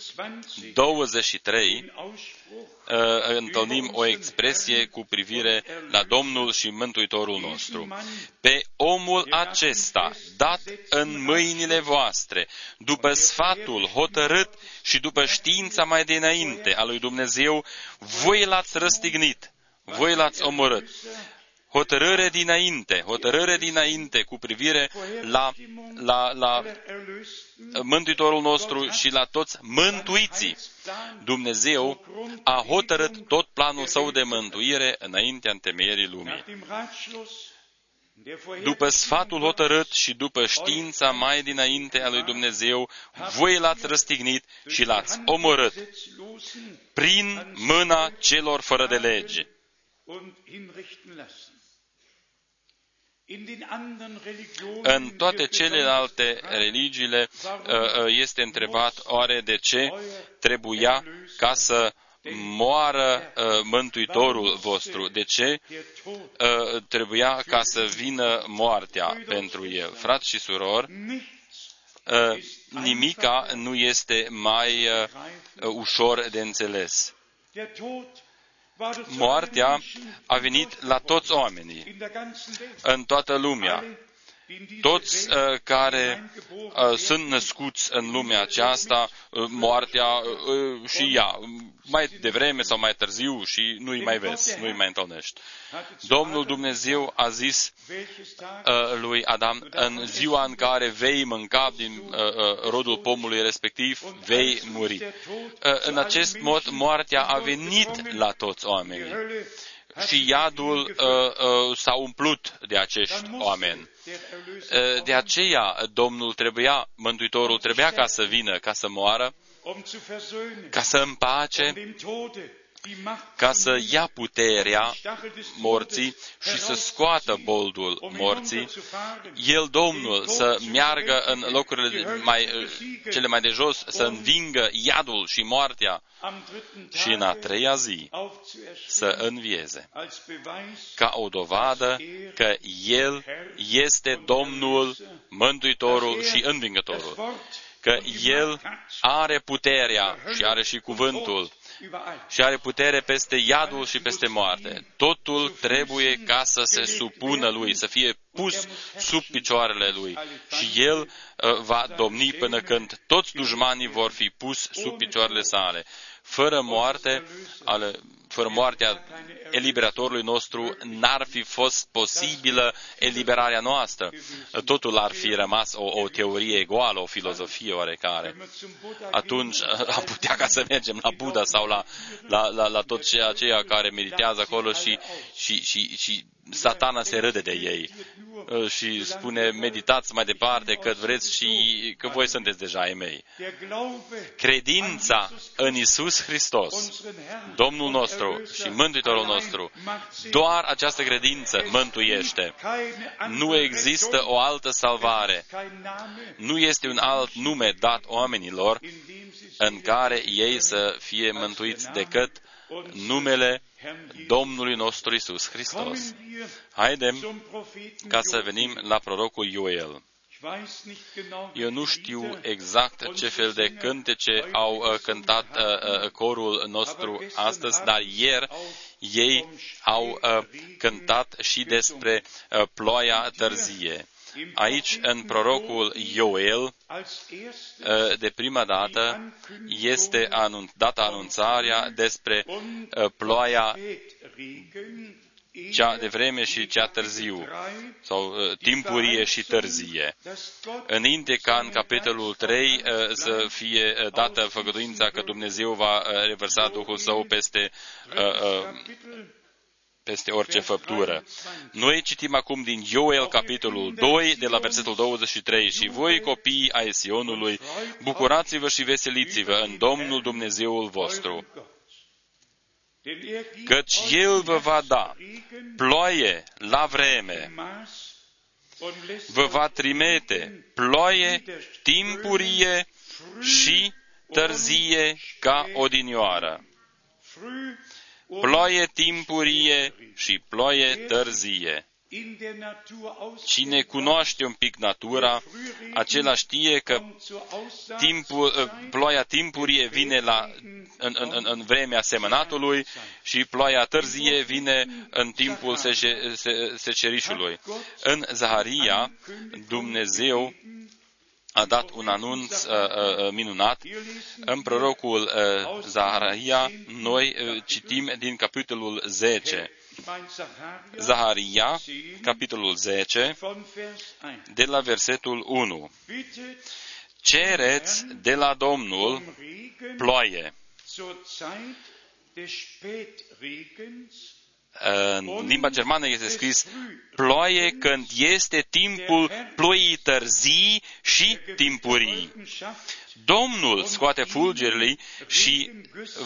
23, uh, întâlnim o expresie cu privire la Domnul și Mântuitorul nostru. Pe omul acesta, dat în mâinile voastre, după sfatul hotărât și după știința mai dinainte a lui Dumnezeu, voi l-ați răstignit, voi l-ați omorât hotărâre dinainte, hotărâre dinainte cu privire la, la, la Mântuitorul nostru și la toți mântuiții. Dumnezeu a hotărât tot planul său de mântuire înaintea întemeierii lumii. După sfatul hotărât și după știința mai dinainte a lui Dumnezeu, voi l-ați răstignit și l-ați omorât prin mâna celor fără de lege. În toate celelalte religiile uh, uh, este întrebat oare de ce trebuia ca să moară uh, Mântuitorul vostru. De ce trebuia ca să vină moartea pentru el? Frați și surori, nimica nu este mai ușor de înțeles. Moartea a venit la toți oamenii, în toată lumea. Toți uh, care uh, sunt născuți în lumea aceasta, uh, moartea uh, și ea, mai devreme sau mai târziu și nu-i mai vezi, nu-i mai întâlnești. Domnul Dumnezeu a zis uh, lui Adam, în ziua în care vei mânca din uh, uh, rodul pomului respectiv, vei muri. Uh, în acest mod, moartea a venit la toți oamenii și iadul uh, uh, s-a umplut de acești oameni. Uh, de aceea Domnul trebuia, Mântuitorul trebuia ca să vină, ca să moară, ca să împace ca să ia puterea morții și să scoată boldul morții, el, Domnul, să meargă în locurile mai, cele mai de jos, să învingă iadul și moartea și în a treia zi să învieze, ca o dovadă că El este Domnul, Mântuitorul și Învingătorul, că El are puterea și are și cuvântul și are putere peste iadul și peste moarte. Totul trebuie ca să se supună lui, să fie pus sub picioarele lui. Și el uh, va domni până când toți dușmanii vor fi pus sub picioarele sale. Fără moarte, ale, fără moartea eliberatorului nostru, n-ar fi fost posibilă eliberarea noastră. Totul ar fi rămas o, o teorie goală, o filozofie oarecare. Atunci am putea ca să mergem la Buddha sau la, la, la, la tot ceea aceia care meditează acolo și, și, și, și satana se râde de ei și spune, meditați mai departe cât vreți și că voi sunteți deja ai mei. Credința în Isus Hristos, Domnul nostru și Mântuitorul nostru, doar această credință mântuiește. Nu există o altă salvare. Nu este un alt nume dat oamenilor în care ei să fie mântuiți decât numele Domnului nostru Isus Hristos. Haidem ca să venim la prorocul Ioel. Eu nu știu exact ce fel de cântece au uh, cântat uh, uh, corul nostru astăzi, dar ieri ei au cântat și despre ploaia târzie. Aici, în prorocul Ioel, de prima dată, este anun- dată anunțarea despre ploaia cea de vreme și cea târziu, sau uh, timpurie și târzie. Înainte ca în capitolul 3 uh, să fie uh, dată făgăduința că Dumnezeu va uh, revărsa Duhul Său peste uh, uh, peste orice făptură. Noi citim acum din Ioel, capitolul 2, de la versetul 23, și voi, copii ai Sionului, bucurați-vă și veseliți-vă în Domnul Dumnezeul vostru căci El vă va da ploaie la vreme, vă va trimite ploaie timpurie și târzie ca odinioară. Ploaie timpurie și ploaie târzie. Cine cunoaște un pic natura, acela știe că timpul, ă, ploaia timpurie vine la, în, în, în vremea semănatului și ploaia târzie vine în timpul secerișului. În Zaharia, Dumnezeu a dat un anunț uh, uh, minunat. În prorocul uh, Zaharia, noi uh, citim din capitolul 10. Zaharia, capitolul 10, de la versetul 1. Cereți de la Domnul ploaie. În limba germană este scris ploaie când este timpul ploii târzii și timpurii. Domnul scoate fulgerile și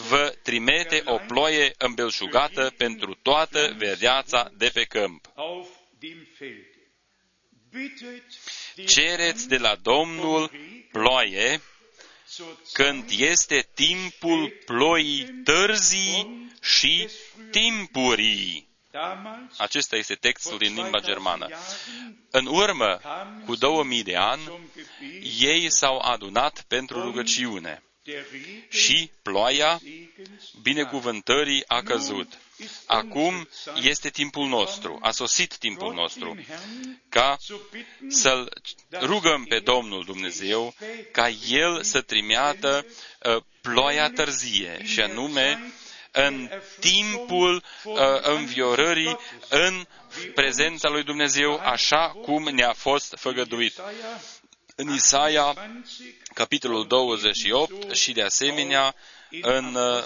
vă trimite o ploaie îmbelșugată pentru toată verdeața de pe câmp. Cereți de la Domnul ploaie când este timpul ploii târzii și timpurii. Acesta este textul din limba germană. În urmă, cu 2000 de ani, ei s-au adunat pentru rugăciune și ploaia binecuvântării a căzut. Acum este timpul nostru, a sosit timpul nostru, ca să-L rugăm pe Domnul Dumnezeu ca El să trimiată uh, ploaia târzie, și anume în timpul uh, înviorării, în prezența lui Dumnezeu, așa cum ne-a fost făgăduit. În Isaia, capitolul 28 și de asemenea în uh,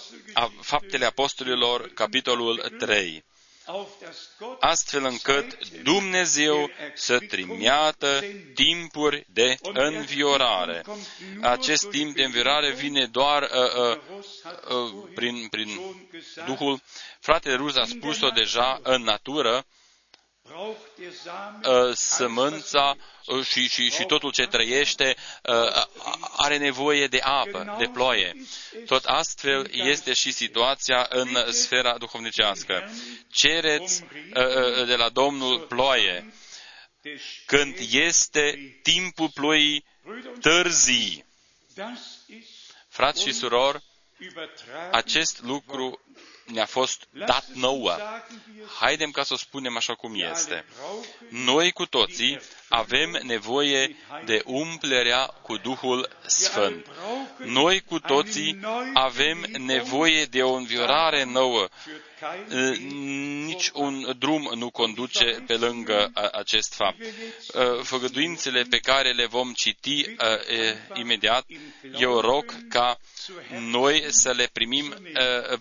Faptele Apostolilor, capitolul 3 astfel încât Dumnezeu să trimiată timpuri de înviorare. Acest timp de înviorare vine doar uh, uh, uh, prin, prin Duhul. Fratele Ruz a spus-o deja în natură, uh, sămânța uh, și, și, și totul ce trăiește uh, are nevoie de apă, de ploaie. Tot astfel este și situația în sfera duhovnicească. Cereți de la Domnul ploaie când este timpul ploii târzii. Frați și surori, acest lucru ne-a fost dat nouă. Haidem ca să o spunem așa cum este. Noi cu toții avem nevoie de umplerea cu Duhul Sfânt. Noi cu toții avem nevoie de o înviorare nouă. Nici un drum nu conduce pe lângă acest fapt. Făgăduințele pe care le vom citi imediat, eu rog ca noi să le primim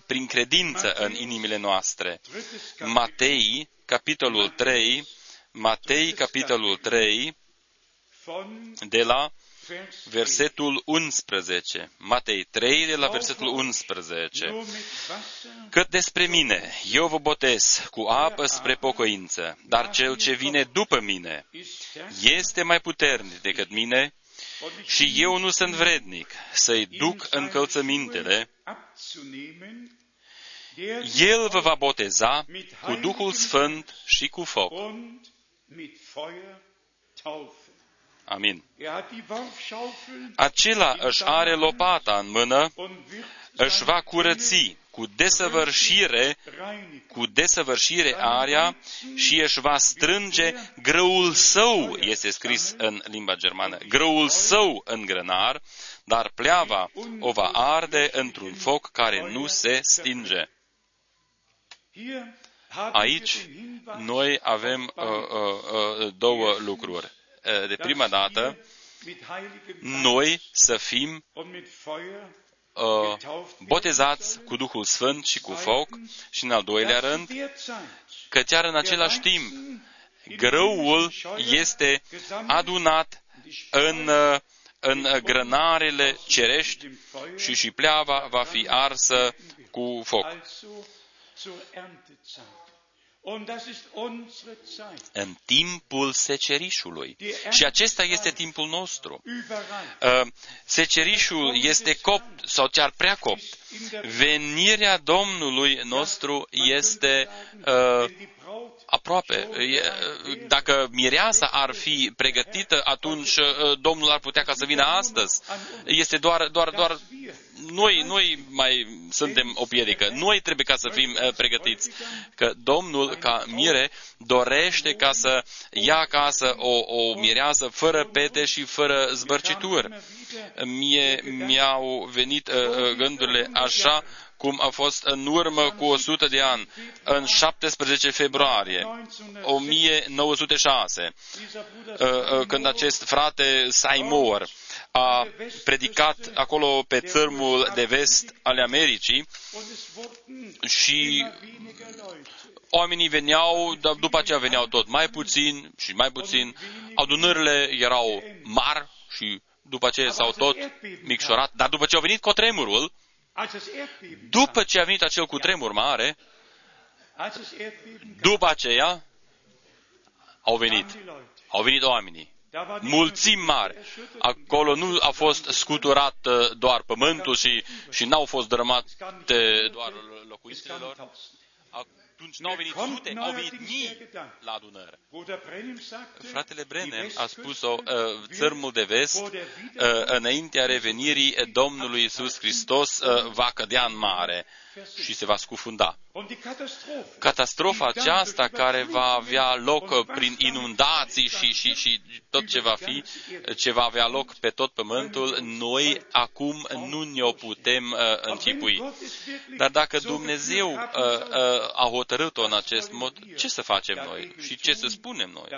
prin credință în inimile noastre. Matei, capitolul 3, Matei, capitolul 3, de la versetul 11. Matei 3, de la versetul 11. Cât despre mine, eu vă botez cu apă spre pocăință, dar cel ce vine după mine este mai puternic decât mine și eu nu sunt vrednic să-i duc încălțămintele. El vă va boteza cu Duhul Sfânt și cu foc. Amin. Acela își are lopata în mână, își va curăți cu desăvârșire, cu desăvârșire area și își va strânge grăul său, este scris în limba germană, grăul său în grănar, dar pleava o va arde într-un foc care nu se stinge. Aici noi avem uh, uh, uh, două lucruri. Uh, de prima dată, noi să fim uh, botezați cu Duhul Sfânt și cu foc și în al doilea rând, că chiar în același timp, grăul este adunat în, uh, în grănarele cerești și și pleava va fi arsă cu foc. În timpul secerișului. Și acesta este timpul nostru. Uh, secerișul este copt sau chiar prea copt. Venirea Domnului nostru este uh, aproape. Dacă mireasa ar fi pregătită, atunci uh, Domnul ar putea ca să vină astăzi. Este doar, doar, doar noi, noi mai suntem o piedică. Noi trebuie ca să fim uh, pregătiți. Că Domnul, ca mire, dorește ca să ia acasă o, o mireasă fără pete și fără zbărcituri. Mie mi-au venit uh, uh gândurile așa cum a fost în urmă cu 100 de ani, în 17 februarie 1906, uh, uh, când acest frate Seymour a predicat acolo pe țărmul de vest ale Americii și oamenii veneau, dar după aceea veneau tot mai puțin și mai puțin. Adunările erau mari și după aceea s-au tot micșorat, dar după ce a venit cotremurul, după ce a venit acel cutremur mare, după aceea au venit, au venit oamenii mulțimi mari. Acolo nu a fost scuturat uh, doar pământul și, și n-au fost dărâmate doar locuințelor. atunci n-au venit kommt sute, au venit neuerdings mii der Gedanke. la adunări. Bruder Brennim sagte, Fratele Brenem die a spus-o, Westküste uh, țărmul de vest, vor der uh, Wiederkunft înaintea revenirii Domnului Isus Hristos, uh, va cădea în mare și se va scufunda. und die Katastrophe, Catastrofa die dann aceasta durch care va avea loc und uh, was prin dann inundații și, și, și tot ce va fi, ce va avea loc pe tot pământul, noi acum nu ne-o putem uh, Auch wenn închipui. Gott es wirklich Dar dacă so Dumnezeu geführt uh, haben soll, uh, a hotărât-o în acest mod, ce să facem noi și ce să spunem noi?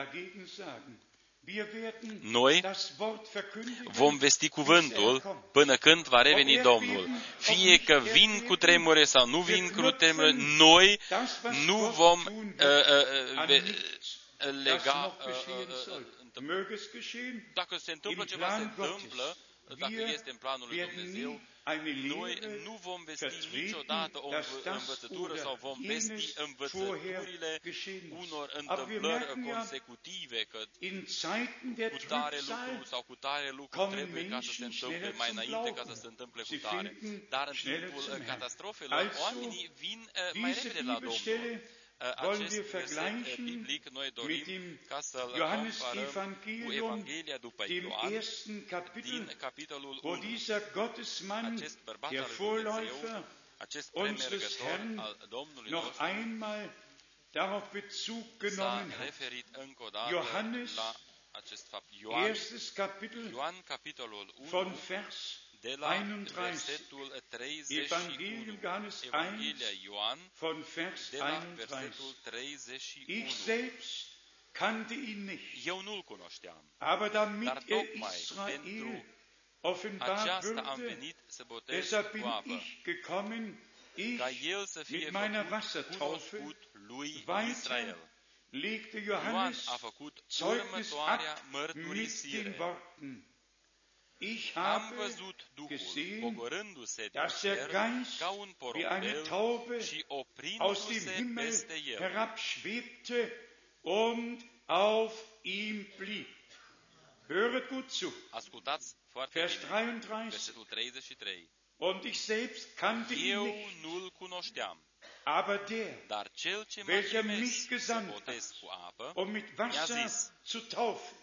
Dagegen sagen. Wir werden Noi das Wort verkündigen, Vom vesti bis er cuvântul kommt. până când va reveni Domnul. Fie că vin cu tremure sau nu vin cu tremure, noi Das, was nu Gott vom tun uh, wird, uh, an ve- nichts, das lega noch uh, geschehen uh, soll. uh, Möge es geschehen, dacă se întâmplă Im ceva, se Plan Gottes. întâmplă, dacă wir este în planul lui werden Dumnezeu, nie eine noi Lehre nu vom vesti vertreten, niciodată o dass învă- das învățătură oder sau vom jenes vesti vorher învățăturile geschehen ist. unor Aber wir întâmplări merken ja, consecutive, că in Zeiten der cu tare Trübsal lucru sau cu tare lucru kommen trebuie ca să se Menschen întâmple schneller mai zum înainte ca Glauben. să se întâmple cu Sie tare. finden Dar în schneller timpul zum uh, Herrn. catastrofelor, Also, oamenii vin uh, mai Diese repede la Domnul. Wollen wir vergleichen mit dem Johannes-Evangelium, dem ersten Kapitel, wo dieser Gottesmann, der Vorläufer unseres Herrn, noch einmal darauf Bezug genommen hat. Johannes, erstes Kapitel, von Vers 31. versetul 31. Evangelium Johannes 1 Evanghelia Ioan, von Vers de la 31. versetul 31. Ich selbst kannte ihn nicht, Eu nu-l cunoșteam, aber damit Dar er tocmai Israel pentru offenbar aceasta am würde, venit să botez deshalb cu bin apă, ich gekommen, ich ca el să fie mit meiner făcut Wassertaufe cunoscut lui weiter Israel. legte Ioan Johannes a făcut Zeugnis următoarea ab mit den mărturisire. Worten. Ich Am habe văzut Duhul gesehen, pogorându-se der cer Geist ca un wie eine porumbel Taube și aus dem oprindu-se peste el. herabschwebte und auf ihm blieb. Höret gut zu. Ascultați foarte Vers bine. 33. Versetul 33. Und ich selbst kannte ihn Eu nicht, nu-l cunoșteam, aber der, dar cel ce welcher mich gesandt hat, apă, um mit Wasser zis. zu taufen,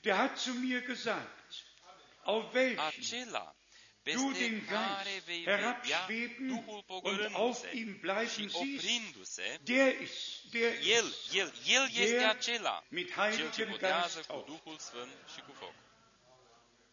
der hat zu mir gesagt, acela du peste den care Geist vei vedea herabschweben Duhul und auf pogorându-se ihm bleiben și siehst, oprindu-se, der ist, der el, ist, el, el este der acela, mit cel ce Heiligem botează Geist cu auf. Duhul Sfânt și cu foc.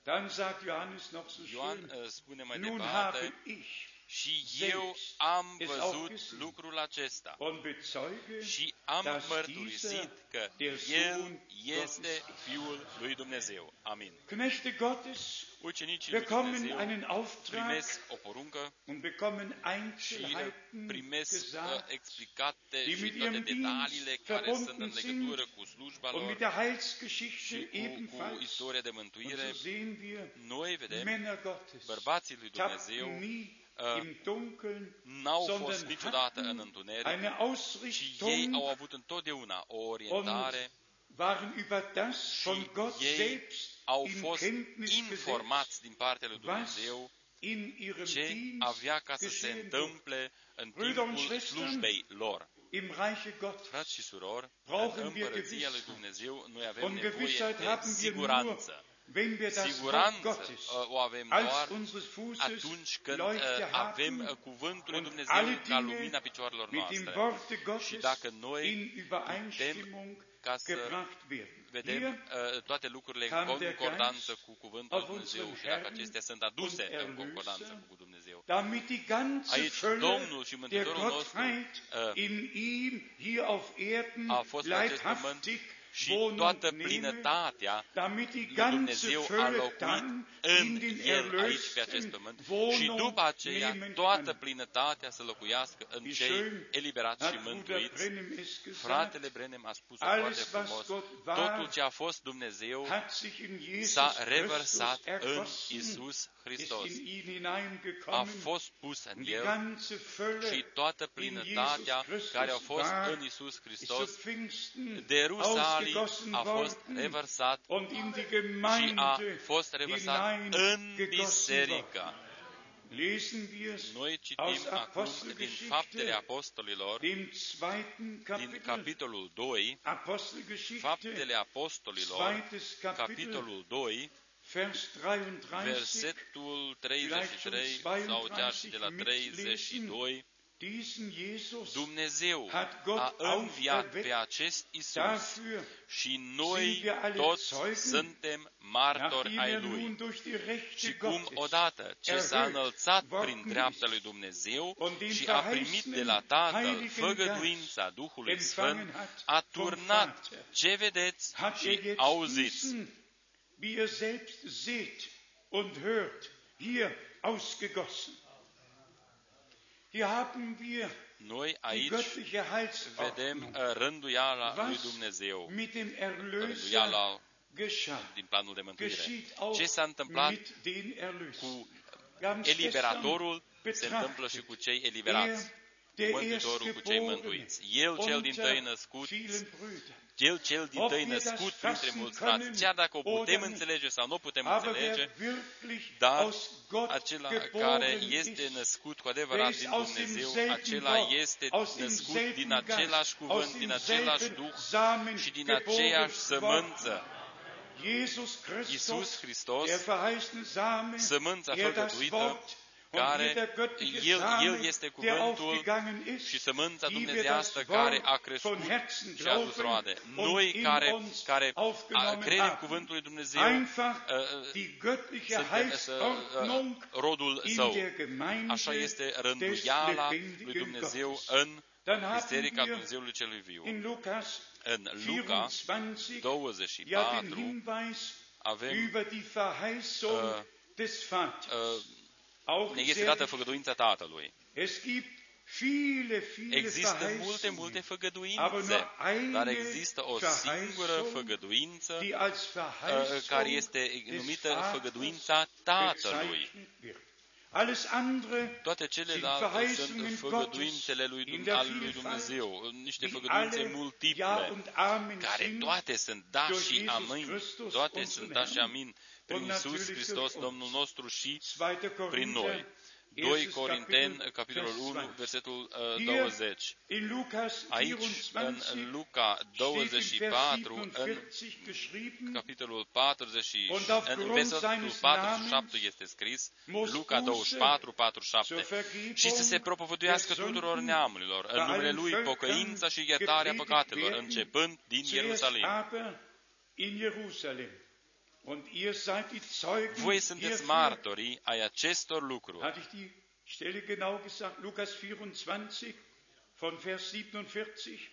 Dann sagt Johannes noch so Ioan schön, uh, spune mai nun departe, habe ich și selbst eu am es auch văzut gesehen lucrul acesta und bezeuge, și am dass mărturisit dieser că der El Sohn este Gottes Fiul lui Dumnezeu. Amin. Knechte Gottes Ucenicii lui bekommen Dumnezeu einen Auftrag primesc o poruncă und bekommen și Einzelheiten primesc uh, gesagt explicate die și mit toate ihrem detaliile Dienst care sunt în verbunden legătură sind cu slujba und lor mit der Heilsgeschichte și cu, cu ebenfalls. istoria de Und mântuire. so sehen wir Noi vedem Männer Gottes bărbații lui Dumnezeu tappten nie uh, im Dunkeln, n-au fost sondern niciodată în hatten întuneric eine și ei Ausrichtung au avut întotdeauna o und orientare waren über das von Gott ei selbst au in fost Kenntnis gesetzt, informați din partea lui was Dumnezeu in ihrem ce Dienst avea ca să se geschehen wird. întâmple în Brüder und timpul Schwestern, slujbei lor. Im Reiche Gottes Frați și surori, în brauchen wir împărăția lui Gewissheit. Dumnezeu noi avem Und nevoie Gewissheit de haben wir nur, siguranță. Wenn wir das Wort Siguranță Gottes uh, o avem als doar unseres Fußes atunci când uh, Leuchte avem uh, haben cuvântul lui und Dumnezeu alle ca Dinge lumina picioarelor mit dem noastre. Worte Și Gottes dacă noi in Übereinstimmung ca să gebracht werden. vedem Hier uh, toate lucrurile în kam der concordanță Geist cu cuvântul lui auf Dumnezeu unseren și dacă Herrn acestea sunt aduse und în concordanță Erlöser, cu Dumnezeu. damit die ganze Aici Fülle Domnul și der Mântuitorul nostru Gottheit uh, in ihm hier auf Erden a fost pe acest pământ leibhaftig și wohnung toată nehme, plinătatea damit die lui ganze Dumnezeu a Fülle locuit dann în in den El aici pe acest Erlösten pământ și Wohnung după aceea nehmen toată kann. plinătatea să locuiască în Wie cei schön eliberați și hat Bruder mântuiți. Brenem es gesagt, Fratele Brenem a spus Alles, foarte was frumos, Gott war, totul ce a fost Dumnezeu hat sich in Jesus s-a Christus revărsat în ergossen, Isus ist Hristos. in ihn A hineingekommen fost pus în und die El ganze Fülle și toată in plinătatea Jesus Christus care a fost war, în Isus ist zu Hristos Pfingsten de Rusalii ausgegossen a fost worden revărsat und in die și a Gemeinde fost revărsat în hineingegossen worden. biserică. lesen wir es Noi aus citim acum din Faptele Apostelgeschichte, Apostolilor, dem zweiten din Kapitel. capitolul 2, Apostelgeschichte, Faptele Apostolilor, zweites Kapitel, capitolul 2, Vers 33. versetul 33 sau chiar și de la 32, Diesen Jesus Dumnezeu hat Gott a înviat auferweckt. pe acest Isus Dafür și noi sind wir alle toți Zeugen, suntem martori nachdem ai er nun Lui. durch die Rechte Și cum Gottes odată ce s-a erhöht înălțat worden prin dreapta ist lui Dumnezeu und den și a primit de la verheißenen Tatăl Heiligen făgăduința Duhului empfangen Sfânt, hat a vom turnat Vater, ce vedeți hat și er jetzt auziți. diesen, wie ihr selbst seht und hört, hier ausgegossen. Hier haben wir Noi die aici göttliche vedem Heilsordnung, uh, rânduiala lui was Dumnezeu, mit dem Erlöser rânduiala geschah. din planul de mântuire. Geschieht auch Ce s-a întâmplat mit den Erlösern. cu Wir haben es eliberatorul, se gestern întâmplă și cu betrachtet. cei eliberați. Er, der Mântuitorul cu cei Erstgeborene mântuiți. El cel din tăi unter născut, vielen Brüdern. el cel din Ob tăi wir das născut printre fassen mulți können frați, chiar dacă o oder putem nicht. înțelege sau nu o putem Aber înțelege, wer wirklich dar aus Gott acela geboren care este ist, născut cu der adevărat ist din aus Dumnezeu, demselben acela Wort, este aus născut din demselben același Geist, cuvânt, aus din același demselben Duh Samen și din geboren aceeași worden. sămânță. Jesus Christus, Iisus Hristos, der verheißene Samen, sămânța er das făgăduită, Wort, und care hier der göttliche El, Same, El este der cuvântul aufgegangen ist, și sămânța die wir das dumnezească care a Wort crescut von Herzen și a adus glauben roade. und Noi in care, uns care a, aufgenommen credem haben. cuvântul lui Dumnezeu, Einfach uh, uh, die göttliche suntem să, Heilsordnung uh, rodul in său. der Gemeinde Așa este des rânduiala lui lebendigen Dumnezeu Gottes. în Dann haben Biserica wir Dumnezeului celui viu. in Lukas În Luca 24 ja den 24 Hinweis avem über die Verheißung äh, des Vaters. uh, Auch ne este sehr dată făgăduința Tatălui. Es gibt viele, viele Există multe, Verheißungen, multe aber făgăduințe, nur eine dar există o singură Verheißung, făgăduință die als uh, Verheißung care este des numită Vaters făgăduința Tatălui. bezeichnet wird. Alles andere Toate sind celelalte Verheißungen sunt făgăduințele lui, Gottes in Dum- der al lui Vielfalt, Dumnezeu, niște die făgăduințe alle Ja multiple, und Amen care sind toate sunt da durch și Jesus amin, Christus, toate unseren sunt da și Herrn, amin, prin und Iisus natürlich Hristos, durch uns. Domnul nostru și 2. prin noi. Korinther, 2 erstes Corinteni, Kapitel, capitolul Vers 1, 20. versetul uh, Hier 20. in Lukas Aici, 24 în Luca steht in Vers 24, în 47 geschrieben, capitolul 40, Und aufgrund în versetul seines 47 Namens este scris, muss Luca Buße 24, zur 47, Vergebung și să se propovăduiască der tuturor Sünden neamurilor, în bei numele allen Lui Völkern pocăința și iertarea gepredigt păcatelor, werden, începând din zuerst Ierusalim. Voi sunteți hierfür. martorii ai acestor lucruri. Hatte ich die Stelle genau gesagt? Lukas 24 von Vers 47,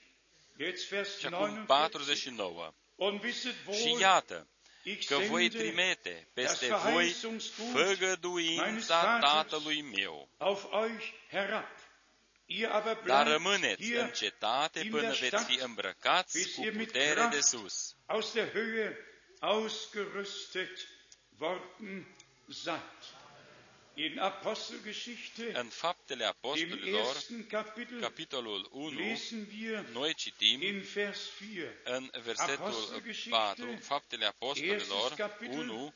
jetzt Vers Și acum 49. 49. Und wisset Și wohl, iată ich că voi sende trimite peste das voi Verheißungsgut meines făgăduința Vaters Tatălui meu. auf euch herab. Ihr aber Dar bleibt rămâneți hier în cetate in până der veți Stadt, fi îmbrăcați bis cu ihr mit putere Kraft de sus. Aus der Höhe ausgerüstet worden seid. In Apostelgeschichte, În Faptele im Apostolilor, ersten Kapitel, capitolul 1, lesen wir noi citim in Vers 4, în versetul Apostelgeschichte, 4, Faptele Apostolilor erstes Kapitel, 1,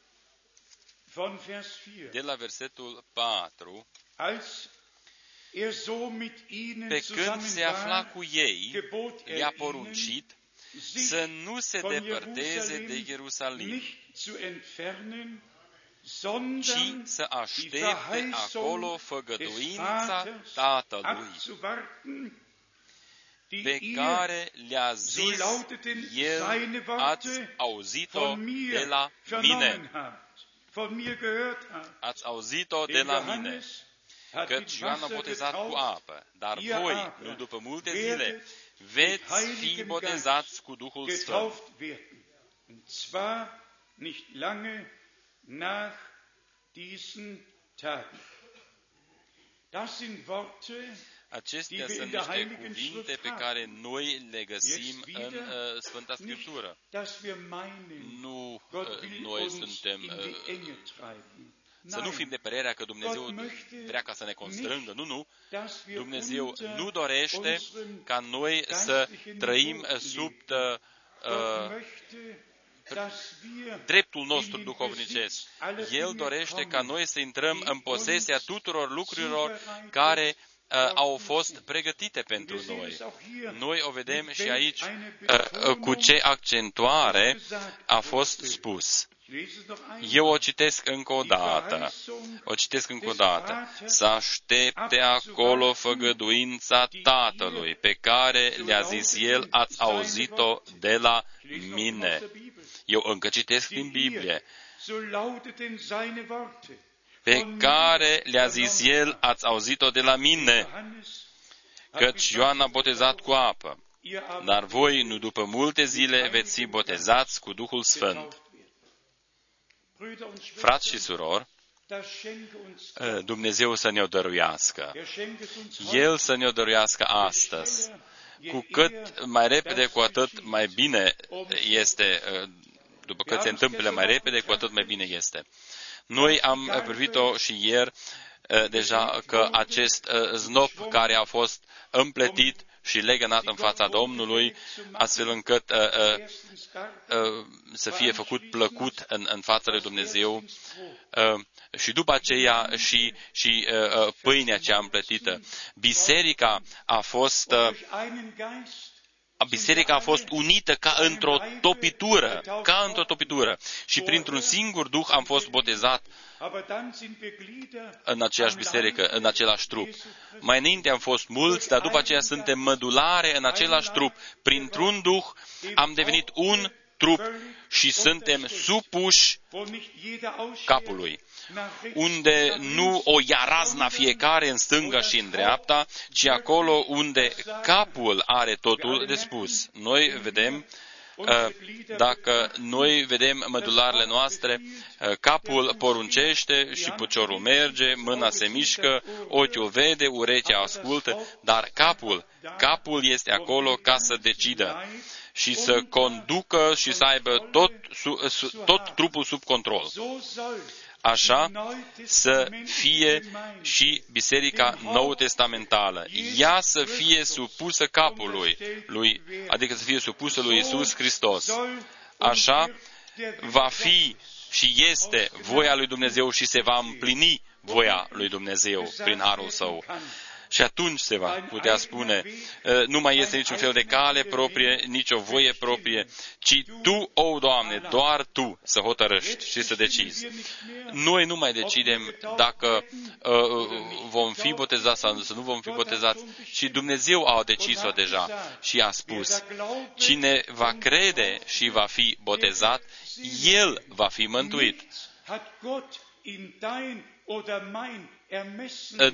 von Vers 4. de la versetul 4, Als er so mit ihnen pe când zusammen se afla war, cu ei, gebot er i-a ihnen, poruncit sich să nu se von depărteze de Jerusalem Ierusalim, nicht zu entfernen, ci sondern să die aștepte acolo Verheißung des făgăduința Vaters Tatălui, abzuwarten, die pe ihr, care le-a so zis lauteten El, seine ați Worte, auzit-o von de mir la vernommen mine. habt, von mir gehört habt. Ați auzit-o de Denn la mine. Johannes hat Căci mit Ioan a Wasser botezat cu getauft, apă, dar ihr voi, aber nu după multe zile, werdet veți mit fi Heiligem botezați cu Duhul Sfânt. getauft werden. Und zwar nicht lange nach diesen Tagen. Das sind Worte, Acestea die wir sunt in der niște Heiligen cuvinte Schrift pe haben. care noi le găsim Jetzt în wieder uh, Sfânta nicht, Scriptură. dass wir meinen, Nu Gott uh, will noi uns suntem in die uh, Enge treiben. Să nu fim de părerea că Dumnezeu Gott möchte vrea ca să ne constrângă. Nu, nu. dass wir Dumnezeu unter nu dorește unserem ca noi să geistlichen trăim Niveau sub leben. uh, Gott möchte, pe dreptul nostru duhovnicesc. El dorește ca noi să intrăm în posesia tuturor lucrurilor care uh, au fost pregătite pentru noi. Noi o vedem și aici uh, cu ce accentuare a fost spus. Eu o citesc încă o dată. O citesc încă o dată. Să aștepte acolo făgăduința Tatălui, pe care le-a zis El, ați auzit-o de la mine. Eu încă citesc din Biblie. Pe care le-a zis El, ați auzit-o de la mine. Căci Ioan a botezat cu apă. Dar voi, nu după multe zile, veți fi botezați cu Duhul Sfânt. Frați și surori, Dumnezeu să ne-o dăruiască. El să ne-o dăruiască astăzi. Cu cât mai repede, cu atât mai bine este, după cât se întâmplă mai repede, cu atât mai bine este. Noi am privit-o și ieri deja că acest znop care a fost împletit și legănat în fața Domnului, astfel încât uh, uh, uh, să fie făcut plăcut în, în fața lui Dumnezeu uh, și după aceea și, și uh, uh pâinea cea împletită. Biserica a fost uh, biserica a fost unită ca într-o topitură, ca într-o topitură. Și printr-un singur duh am fost botezat în aceeași biserică, în același trup. Mai înainte am fost mulți, dar după aceea suntem mădulare în același trup. Printr-un duh am devenit un trup și suntem supuși capului unde nu o ia razna fiecare în stânga și în dreapta, ci acolo unde capul are totul de spus. Noi vedem uh, dacă noi vedem mădularele noastre, uh, capul poruncește și puciorul merge, mâna se mișcă, ochiul vede, urechea ascultă, dar capul, capul este acolo ca să decidă și să conducă și să aibă tot, tot trupul sub control așa să fie și Biserica Nou Testamentală. Ea să fie supusă capului lui, adică să fie supusă lui Isus Hristos. Așa va fi și este voia lui Dumnezeu și se va împlini voia lui Dumnezeu prin harul său. Și atunci se va putea spune, ă, nu mai este niciun fel de cale proprie, nicio voie proprie, ci Tu, o Doamne, doar Tu să hotărăști și să decizi. Noi nu mai decidem dacă uh, vom fi botezați sau să nu vom fi botezați, și Dumnezeu a decis-o deja și a spus, cine va crede și va fi botezat, el va fi mântuit.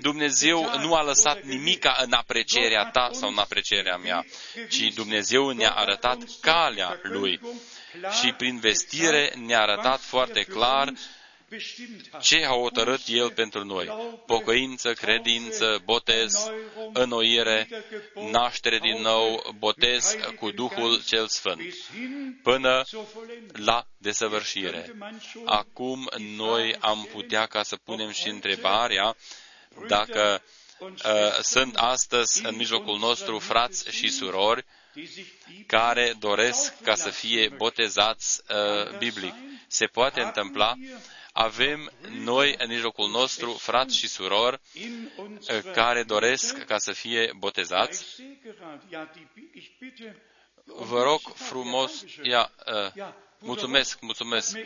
Dumnezeu nu a lăsat nimica în aprecierea ta sau în aprecierea mea, ci Dumnezeu ne-a arătat calea Lui și prin vestire ne-a arătat foarte clar ce a hotărât El pentru noi. Pocăință, credință, botez, înnoire, naștere din nou, botez cu Duhul cel Sfânt, până la desăvârșire. Acum noi am putea ca să punem și întrebarea dacă uh, sunt astăzi în mijlocul nostru frați și surori care doresc ca să fie botezați uh, biblic. Se poate întâmpla avem noi în mijlocul nostru frați și surori eh, care doresc ca să fie botezați. Vă rog frumos, ia, uh, mulțumesc, mulțumesc.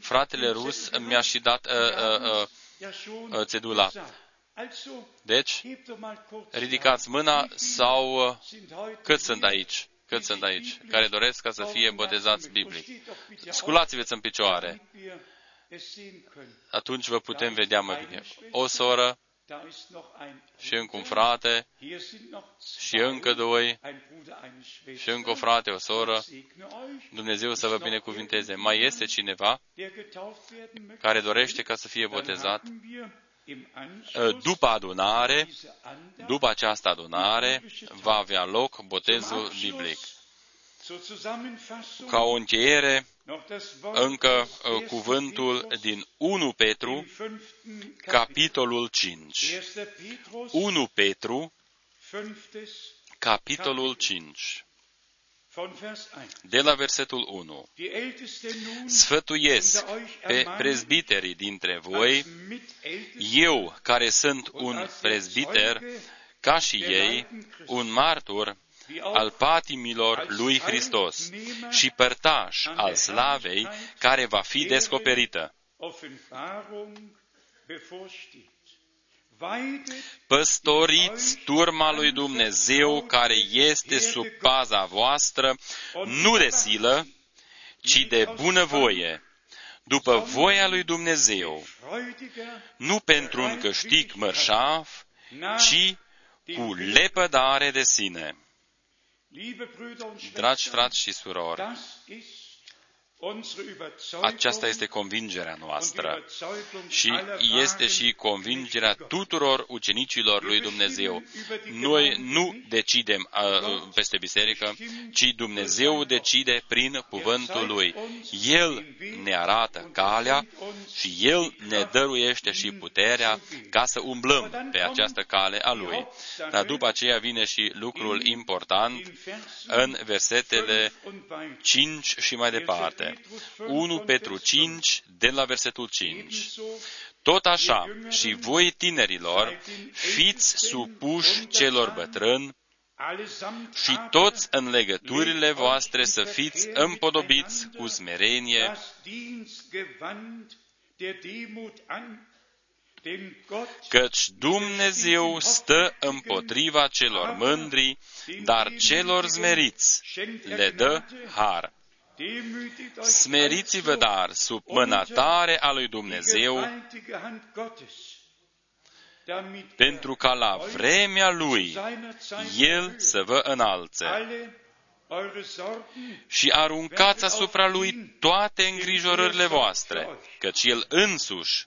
Fratele rus mi-a și dat uh, uh, uh, cedula. Deci, ridicați mâna sau cât sunt aici? Cât sunt aici? Care doresc ca să fie botezați biblic. Sculați-vă în picioare atunci vă putem vedea mai bine. O soră și încă un frate și încă doi și încă o frate, o soră. Dumnezeu să vă binecuvinteze. Mai este cineva care dorește ca să fie botezat? După adunare, după această adunare, va avea loc botezul biblic. Ca o încheiere, încă uh, cuvântul din 1 Petru, capitolul 5. 1 Petru, capitolul 5. de la versetul 1. Sfătuiesc pe prezbiterii dintre voi, eu care sunt un prezbiter, ca și ei, un martor al patimilor lui Hristos și părtaș al slavei care va fi descoperită. Păstoriți turma lui Dumnezeu care este sub paza voastră, nu de silă, ci de bunăvoie, după voia lui Dumnezeu, nu pentru un câștig mărșav, ci cu lepădare de sine. Dragi frați și surori, aceasta este convingerea noastră și este și convingerea tuturor ucenicilor lui Dumnezeu. Noi nu decidem uh, peste biserică, ci Dumnezeu decide prin cuvântul Lui. El ne arată calea și El ne dăruiește și puterea ca să umblăm pe această cale a Lui. Dar după aceea vine și lucrul important în versetele 5 și mai departe. 1 Petru 5, de la versetul 5. Tot așa, și voi tinerilor, fiți supuși celor bătrâni, și toți în legăturile voastre să fiți împodobiți cu smerenie, căci Dumnezeu stă împotriva celor mândri, dar celor zmeriți le dă har. Smeriți-vă dar sub mâna tare a lui Dumnezeu, pentru ca la vremea Lui El să vă înalțe. Și aruncați asupra Lui toate îngrijorările voastre, căci El însuși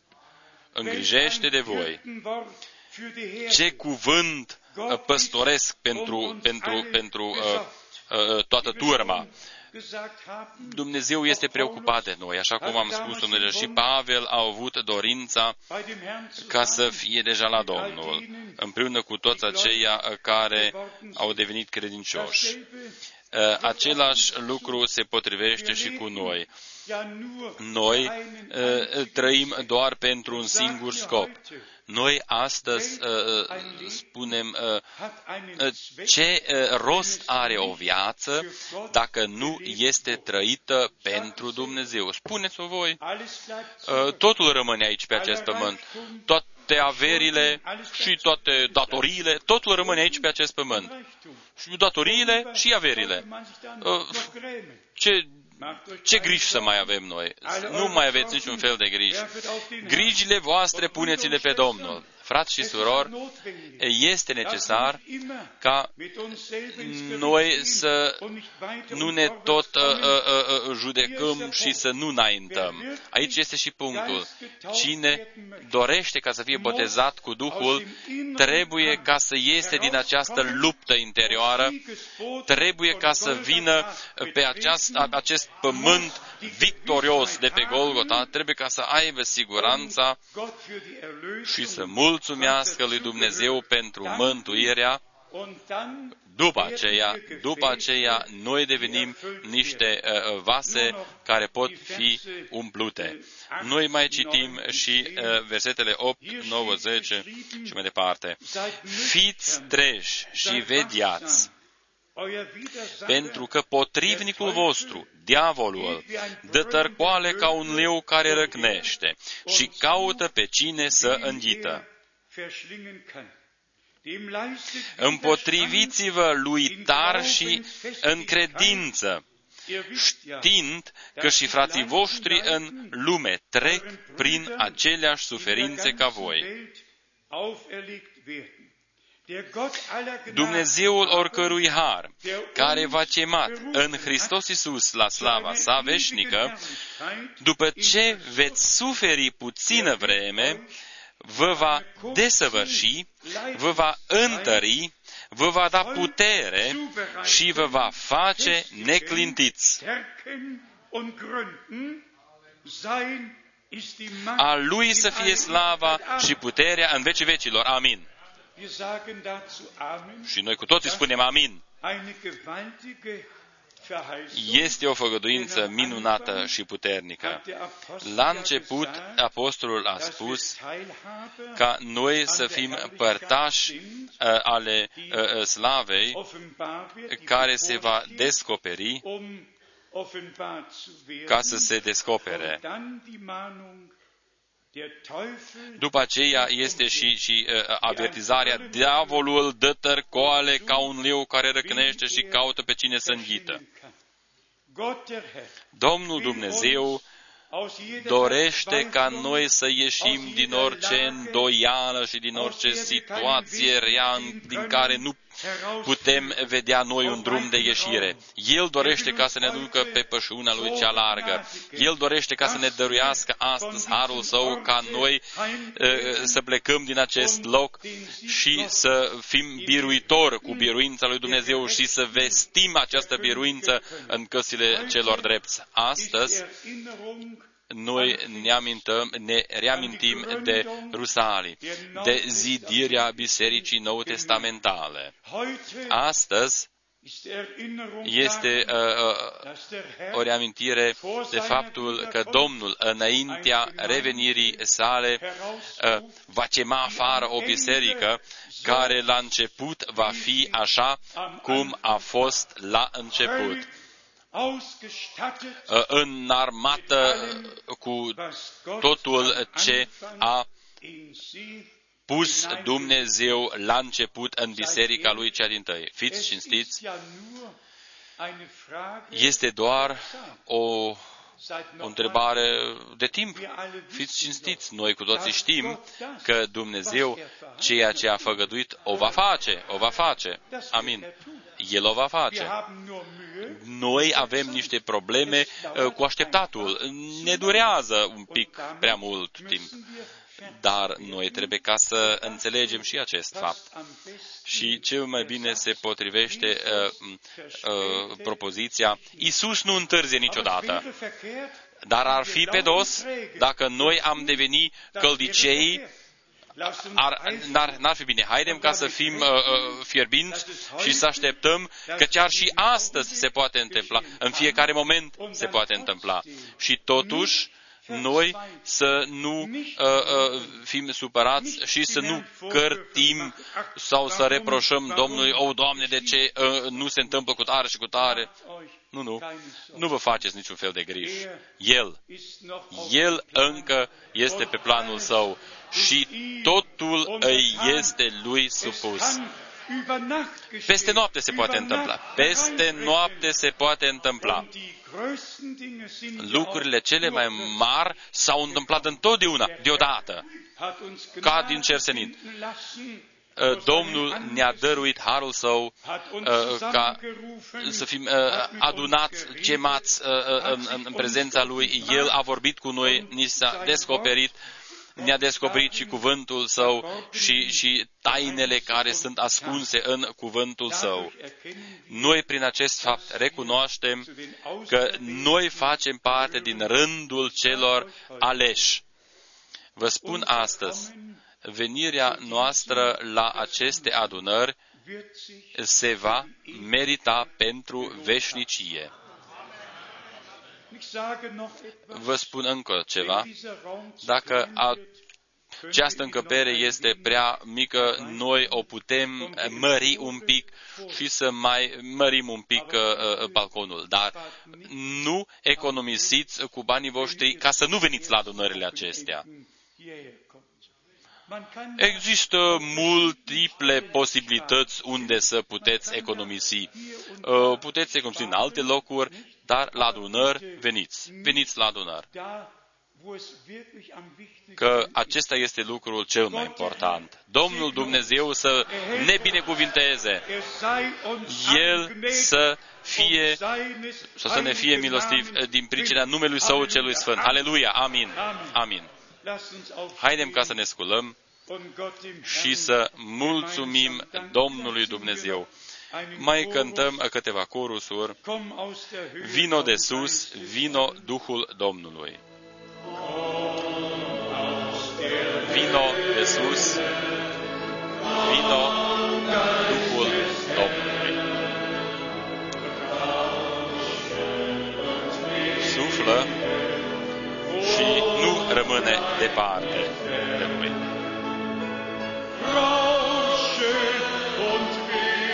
îngrijește de voi. Ce cuvânt uh, păstoresc pentru, pentru, pentru uh, uh, toată turma. Dumnezeu este preocupat de noi, așa cum am spus domnule, și Pavel a avut dorința ca să fie deja la Domnul, împreună cu toți aceia care au devenit credincioși. Același lucru se potrivește și cu noi. Noi trăim doar pentru un singur scop, noi astăzi uh, uh spunem uh, uh, ce uh, rost are o viață dacă nu este trăită pentru Dumnezeu. Spuneți-o voi. Uh, totul rămâne aici pe acest pământ. Toate averile și toate datoriile, totul rămâne aici pe acest pământ. Și datoriile și averile. Uh, ce ce griji să mai avem noi? Nu mai aveți niciun fel de griji. Grijile voastre puneți-le pe Domnul frați și surori, este necesar ca noi să nu ne tot uh, uh, uh, judecăm și să nu înaintăm. Aici este și punctul. Cine dorește ca să fie botezat cu Duhul, trebuie ca să iese din această luptă interioară, trebuie ca să vină pe aceast, acest pământ victorios de pe Golgota, trebuie ca să aibă siguranța și să mulțumească lui Dumnezeu pentru mântuirea după aceea, după aceea, noi devenim niște uh, vase care pot fi umplute. Noi mai citim și uh, versetele 8, 9, 10 și mai departe. Fiți treji și vediați pentru că potrivnicul vostru, diavolul, dă tărcoale ca un leu care răcnește și caută pe cine să înghită. Împotriviți-vă lui tar și în credință, știind că și frații voștri în lume trec prin aceleași suferințe ca voi. Dumnezeul oricărui har, care v-a chemat în Hristos Iisus la slava sa veșnică, după ce veți suferi puțină vreme, vă va desăvârși, vă va întări, vă va da putere și vă va face neclintiți. A Lui să fie slava și puterea în vecii vecilor. Amin. Și noi cu toții spunem amin. Este o făgăduință minunată și puternică. La început, apostolul a spus ca noi să fim părtași uh, ale uh, slavei care se va descoperi ca să se descopere. După aceea este și, și uh, avertizarea, diavolul dă tărcoale ca un leu care răcnește și caută pe cine să înghită. Domnul Dumnezeu dorește ca noi să ieșim din orice îndoială și din orice situație rea din care nu putem vedea noi un drum de ieșire. El dorește ca să ne ducă pe pășuna lui cea largă. El dorește ca să ne dăruiască astăzi harul său ca noi să plecăm din acest loc și să fim biruitori cu biruința lui Dumnezeu și să vestim această biruință în căsile celor drepți. Astăzi, noi ne, amintăm, ne reamintim de Rusalii, de zidirea Bisericii Nou Testamentale. Astăzi este uh, uh, o reamintire de faptul că Domnul, înaintea revenirii sale, uh, va chema afară o biserică care la început va fi așa cum a fost la început înarmată cu totul ce a pus Dumnezeu la început în biserica lui cea din tăi. Fiți cinstiți, este doar o o întrebare de timp. Fiți cinstiți, noi cu toții știm că Dumnezeu ceea ce a făgăduit o va face, o va face. Amin. El o va face. Noi avem niște probleme uh, cu așteptatul. Ne durează un pic prea mult timp. Dar noi trebuie ca să înțelegem și acest fapt. Și cel mai bine se potrivește uh, uh, propoziția, Isus nu întârzie niciodată. Dar ar fi pe dos dacă noi am deveni căldicei ar, n-ar, n-ar fi bine. Haidem ca să fim uh, uh, fierbinți și să așteptăm că chiar și astăzi se poate întâmpla. În fiecare moment se poate întâmpla. Și totuși, noi să nu uh, uh, fim supărați și să nu cărtim sau să reproșăm Domnului, o, oh, Doamne, de ce uh, nu se întâmplă cu tare și cu tare? Nu, nu. Nu vă faceți niciun fel de griji. El, El încă este pe planul său și totul îi este lui supus. Peste noapte se poate întâmpla. Peste noapte se poate întâmpla. Lucrurile cele mai mari s-au întâmplat întotdeauna, deodată, ca din cer senin. Uh, Domnul ne-a dăruit harul său uh, ca să fim uh, adunați, chemați în, în prezența Lui. El a vorbit cu noi, ni s-a descoperit ne-a descoperit și cuvântul său și, și tainele care sunt ascunse în cuvântul său. Noi prin acest fapt recunoaștem că noi facem parte din rândul celor aleși. Vă spun astăzi, venirea noastră la aceste adunări se va merita pentru veșnicie. Vă spun încă ceva. Dacă această încăpere este prea mică, noi o putem mări un pic și să mai mărim un pic uh, uh balconul. Dar nu economisiți cu banii voștri ca să nu veniți la adunările acestea. Există multiple posibilități unde să puteți economisi. Uh, puteți economisi în alte locuri, dar la adunări veniți. Veniți la adunări. Că acesta este lucrul cel mai important. Domnul Dumnezeu să ne binecuvinteze. El să fie, să, să ne fie milostiv din pricina numelui Său celui Sfânt. Aleluia! Amin! Amin! Haidem ca să ne sculăm și să mulțumim Domnului Dumnezeu. Mai cântăm câteva corusuri. Vino de sus, vino Duhul Domnului. Vino de sus, vino Duhul rămâne departe de noi. Rauschen und Wehe,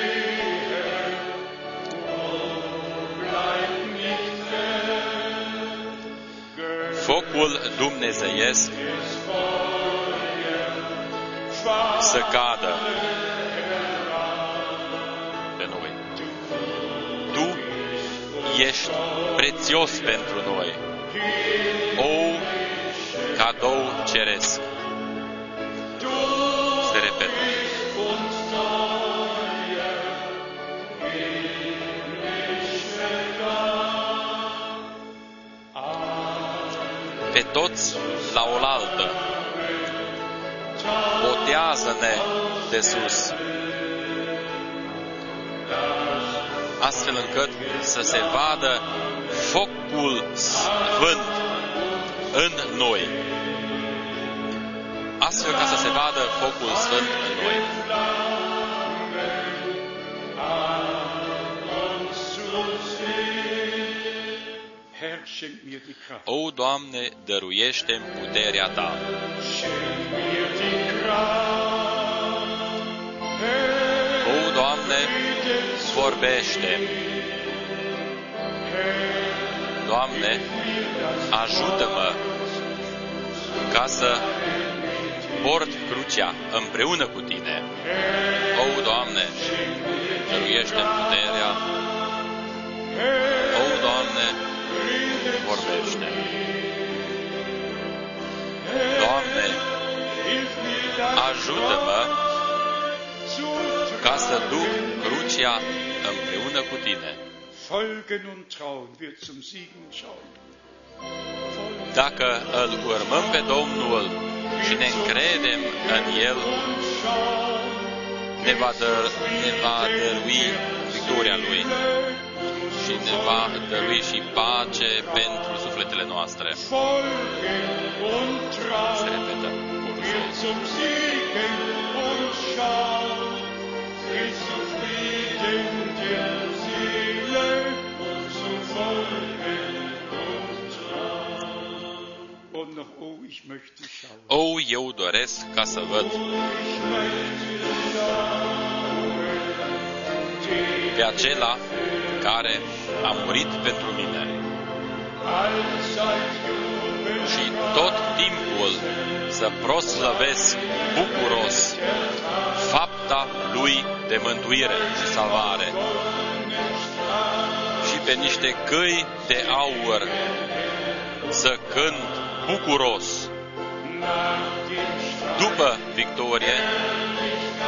bleib nicht fern. Focul dumnezeiesc să cadă pe noi. Tu ești prețios pentru noi. O cadou ceresc. Se repetă. Pe toți la oaltă. Botează-ne de sus. Astfel încât să se vadă focul sfânt în noi. Astfel ca să se vadă focul sfânt în noi. Herr, schenk mir die Kraft. O, Doamne, dăruiește puterea Ta. Schenk mir die Kraft. Herr, O, Doamne, vorbește. Doamne, ajută-mă ca să port crucea împreună cu Tine. O, Doamne, dăruiește puterea. O, Doamne, vorbește. Doamne, ajută-mă ca să duc crucea împreună cu Tine. Folgen und trauen wir zum Siegen schauen. Dacă îl urmăm pe Domnul și ne încredem în El, ne va, dă, ne va dărui victoria Lui și ne va dărui și pace pentru sufletele noastre. Folgen und Se trauen repetă wir cursul. zum Siegen und schauen. Oh, ich möchte schauen. O, eu doresc ca să văd Ich möchte schauen. pe acela care a murit pentru mine Allzeit jubeln și tot timpul să proslăvesc bucuros fapta Lui de mântuire și salvare și pe niște căi de aur să cânt bucuros după victorie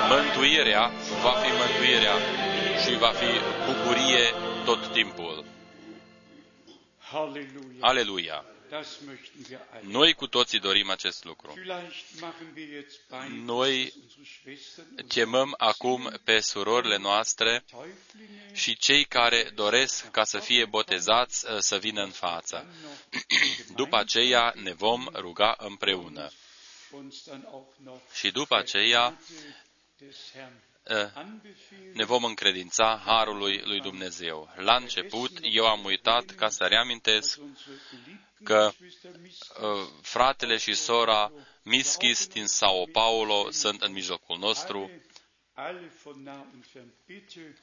mântuirea va fi mântuirea și va fi bucurie tot timpul. Halleluja. Aleluia! Das möchten wir alle. Noi cu toții dorim acest lucru. Vielleicht machen wir jetzt Bein, Noi dass unsere Schwestern und Chemăm acum pe surorile noastre Täuflinge și cei care doresc ca să fie botezați uh, să vină în față. După aceea ne vom ruga împreună. uns dann auch noch Și după aceea des Herrn uh, anbefehlen. ne vom încredința Harului lui Dumnezeu. La început, eu am uitat ca să reamintesc Unsere geliebten că Geschwister Miss uh, fratele și sora Miskis din Sao Paulo sunt în mijlocul nostru, alle, alle von nah und fern bitte,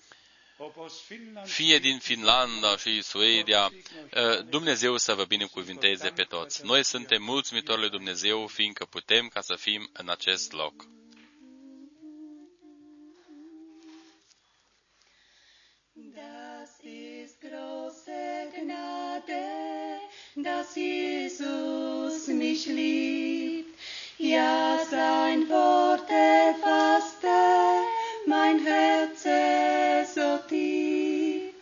ob aus Finnland, fie din Finlanda și Suedia, uh, Dumnezeu să vă binecuvinteze pe toți. Noi suntem mulțumitori lui Dumnezeu, fiindcă putem ca să fim în acest loc. Dass Jesus mich liebt. Ja, sein Wort erfasste mein Herz so tief.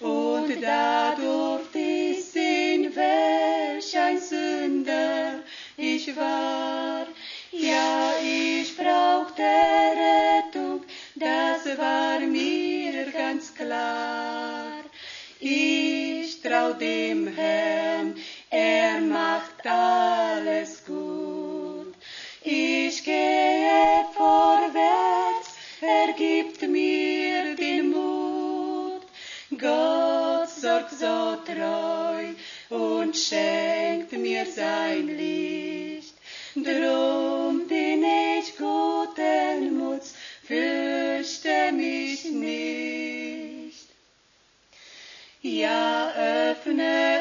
Und da durfte ich sehen, welch ein Sünder ich war. Ja, ich brauchte Rettung, das war mir ganz klar. Ich trau dem Herrn, er macht alles gut. Ich gehe vorwärts, er gibt mir den Mut. Gott sorgt so treu und schenkt mir sein Licht. Drum bin ich guten Mut, fürchte mich nicht. Ja, öffne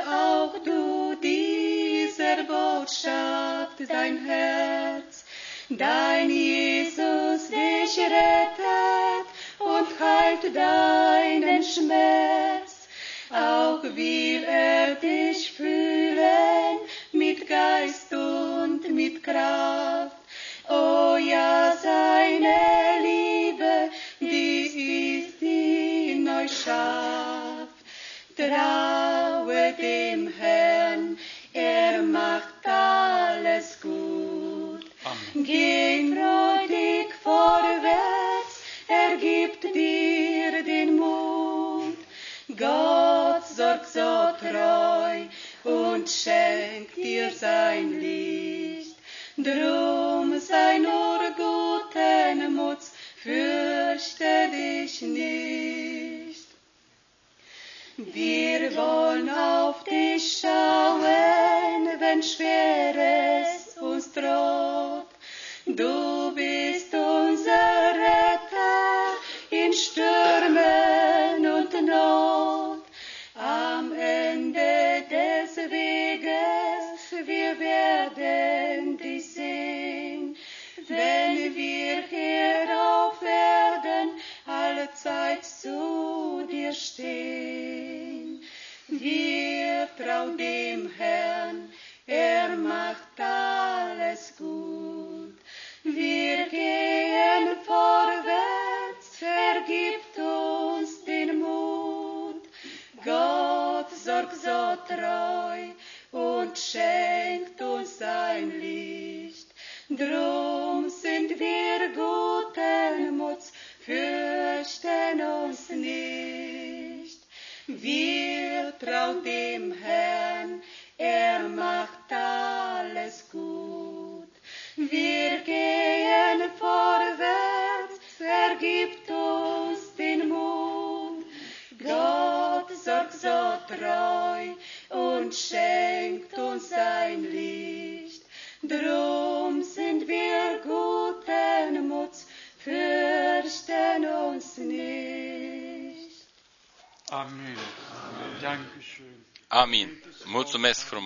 schafft dein Herz, dein Jesus dich rettet und heilt deinen Schmerz. Auch will er dich fühlen mit Geist und mit Kraft. Geh freudig vorwärts, er gibt dir den Mut. Gott sorgt so treu und schenkt dir sein Licht. Drum sei nur guten Muts, fürchte dich nicht. Wir wollen auf dich schauen, wenn Schweres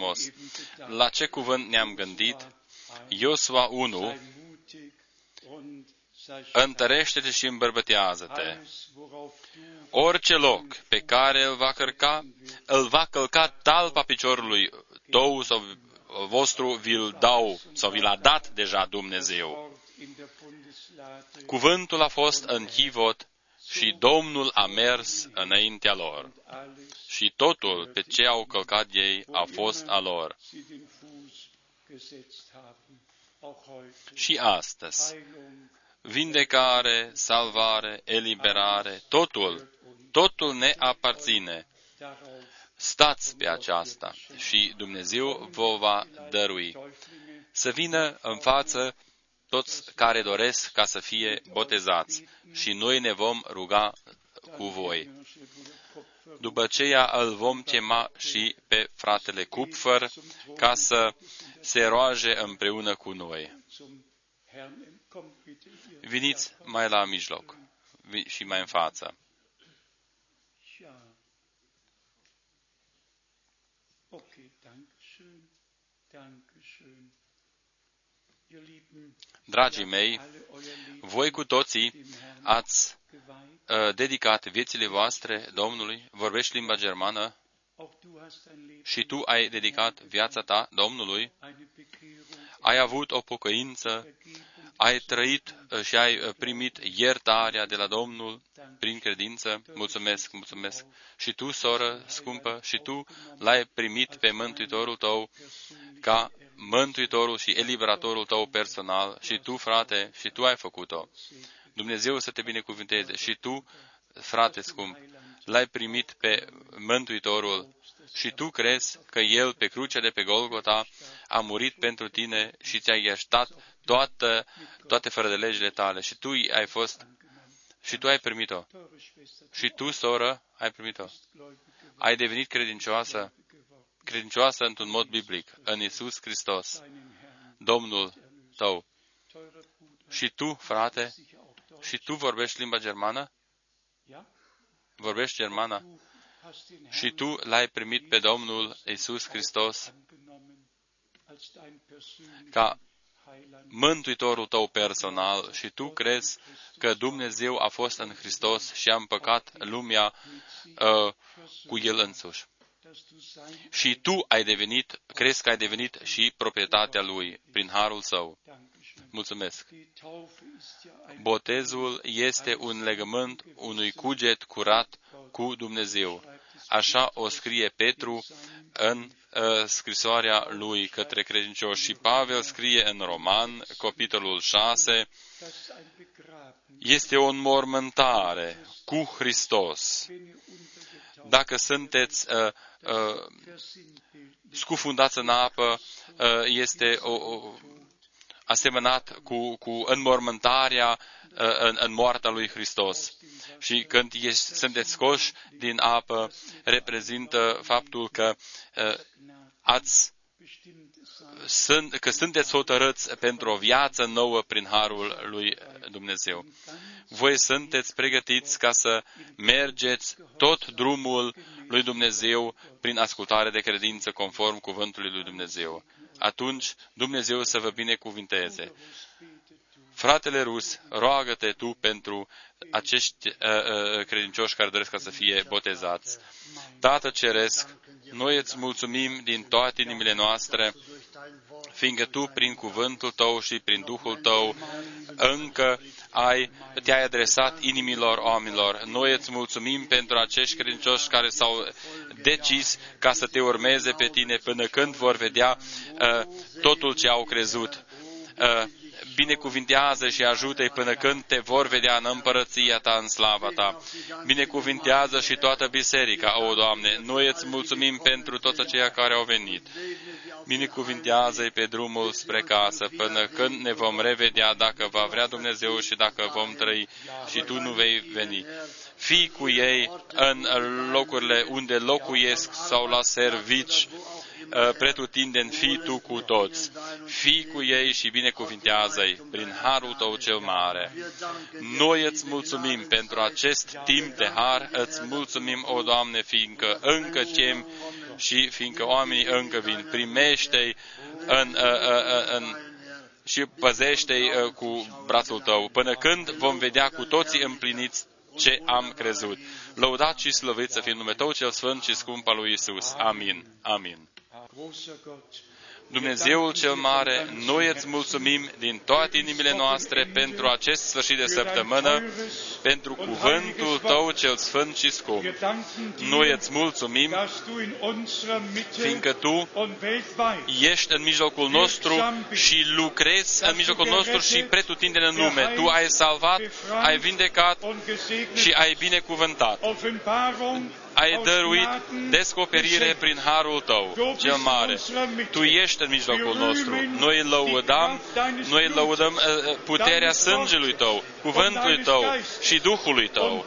frumos. La ce cuvânt ne-am gândit? Iosua 1, Sei mutig und sei stark. întărește-te și îmbărbătează-te. Alles, worauf du Orice loc pe care îl va cărca, îl va călca talpa piciorului tău sau vostru vi-l dau sau vi l-a dat deja Dumnezeu. Wort in der Bundeslade Cuvântul a fost în chivot și Domnul a mers înaintea lor. alles Și totul pe ce au călcat ei a fost a lor. sie den Fuß gesetzt haben. Auch heute Și astăzi, Heilung vindecare, salvare, eliberare, totul, totul ne aparține. darauf Stați pe aceasta și Dumnezeu vă va dărui. Täuflinge Să vină în față toți care doresc ca să fie botezați și noi ne vom ruga cu voi. După aceea îl vom chema și pe fratele Kupfer ca să se roage împreună cu noi. zum Herrn kommt bitte hier. Veniți mai la mijloc vi- și mai în față. Ja. Okay, danke schön. Danke schön. Ihr Lieben, Dragii mei, alle euer Leben voi cu toții dem Herrn ați geweiht. uh, dedicat viețile voastre Domnului, vorbești limba germană Auch du hast dein Leben și tu ai dedicat viața ta Domnului, eine Bekehrung, ai avut o pocăință, Vergebung, ai trăit uh, și ai uh, primit iertarea de la Domnul prin credință. Mulțumesc, mulțumesc. Și tu, soră scumpă, și tu l-ai primit pe Mântuitorul tău ca Mântuitorul și Eliberatorul tău personal. Și tu, frate, și tu ai făcut-o. Dumnezeu să te binecuvânteze. Și tu, frate scump, l-ai primit pe Mântuitorul și tu crezi că El pe crucea de pe Golgota a murit pentru tine și ți-a iertat toată, toate fără de legile tale și tu ai fost și tu ai primit-o. teure Schwester, Și tu, soră, ai primit-o. gläubig geworden, Ai devenit credincioasă, credincioasă într-un mod biblic, în Isus Hristos, deinen Herrn, Domnul tău. teurer Bruder, Și tu, frate, sicher auch Deutsch. Și tu vorbești limba germană? Ja? Vorbești germana? Du hast den Și Herrn tu l-ai primit pe Domnul Isus Hristos angenommen. ca Mântuitorul tău personal și tu crezi că Dumnezeu a fost în Hristos și a împăcat lumea uh, cu El însuși. Și tu ai devenit, crezi că ai devenit și proprietatea Lui prin harul Său. Mulțumesc. Botezul este un legământ unui cuget curat cu Dumnezeu. Așa o scrie Petru în uh, scrisoarea lui către credincioși și Pavel scrie în Roman, capitolul 6, este o înmormântare cu Hristos. Dacă sunteți uh, uh, scufundați în apă, uh, este o, o, asemănat cu, cu înmormântarea uh, în, în moartea lui Hristos. Și când ești, sunteți scoși din apă, reprezintă faptul că uh, ați sunt, că sunteți hotărâți pentru o viață nouă prin harul lui Dumnezeu. Voi sunteți pregătiți ca să mergeți tot drumul lui Dumnezeu prin ascultare de credință conform cuvântului lui Dumnezeu atunci Dumnezeu să vă binecuvinteze. Fratele Rus, roagă-te tu pentru acești uh, uh, credincioși care doresc ca să fie botezați. Tată Ceresc, noi îți mulțumim din toate inimile noastre, fiindcă tu, prin cuvântul tău și prin Duhul tău, încă ai, te-ai adresat inimilor oamenilor. Noi îți mulțumim pentru acești credincioși care s-au decis ca să te urmeze pe tine până când vor vedea uh, totul ce au crezut. Uh, binecuvintează și ajută-i până când te vor vedea în împărăția ta, în slava ta. Binecuvintează și toată biserica, o Doamne. Noi îți mulțumim pentru toți aceia care au venit. Binecuvintează-i pe drumul spre casă până când ne vom revedea dacă va vrea Dumnezeu și dacă vom trăi și tu nu vei veni. Fii cu ei în locurile unde locuiesc sau la servici, Uh, pretutindeni, fii tu cu toți, fii cu ei și binecuvintează-i prin harul tău cel mare. Noi îți mulțumim pentru acest timp de har, îți mulțumim, o Doamne, fiindcă încă cem și fiindcă oamenii încă vin. Primește-i în, în, uh, uh, în și păzește-i cu brațul tău, până când vom vedea cu toții împliniți ce am crezut. Lăudat și slăvit să fie numele Tău cel Sfânt și scump al lui Isus. Amin. Amin. Dumnezeul cel mare, noi îți mulțumim din toate inimile noastre pentru acest sfârșit de săptămână, pentru cuvântul Tău cel sfânt și scump. Noi îți mulțumim, fiindcă Tu ești în mijlocul nostru și lucrezi în mijlocul nostru și pretutindeni în lume. Tu ai salvat, ai vindecat și ai binecuvântat ai dăruit descoperire prin harul tău cel mare. Tu ești în mijlocul nostru. Noi îl lăudăm, noi îl lăudăm uh, uh, puterea sângelui tău, cuvântului tău și Duhului tău.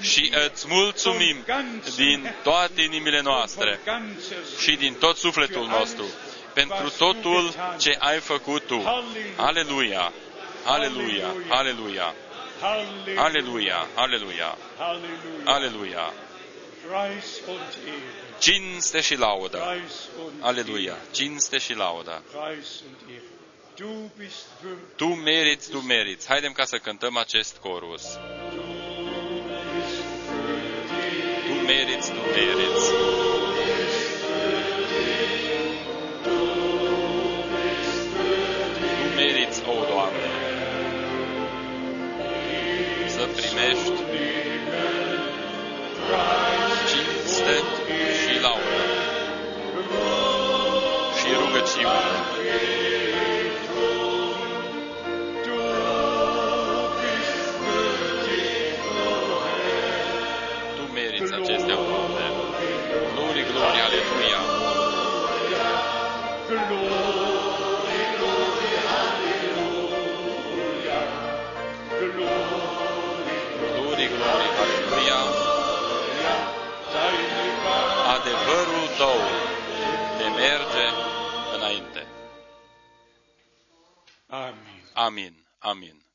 Și îți mulțumim din toate inimile noastre și din tot sufletul nostru pentru totul ce ai făcut tu. Aleluia! Aleluia! Aleluia! Aleluia! Aleluia! Aleluia! Cinste și laudă. Aleluia. Cinste și laudă. Tu meriți, tu meriți. Haidem ca să cântăm acest corus. Tu meriți, tu meriți. Tu meriți, o Doamne, să primești cinste Adevărul tău ne merge înainte. Amen. Amin. Amin.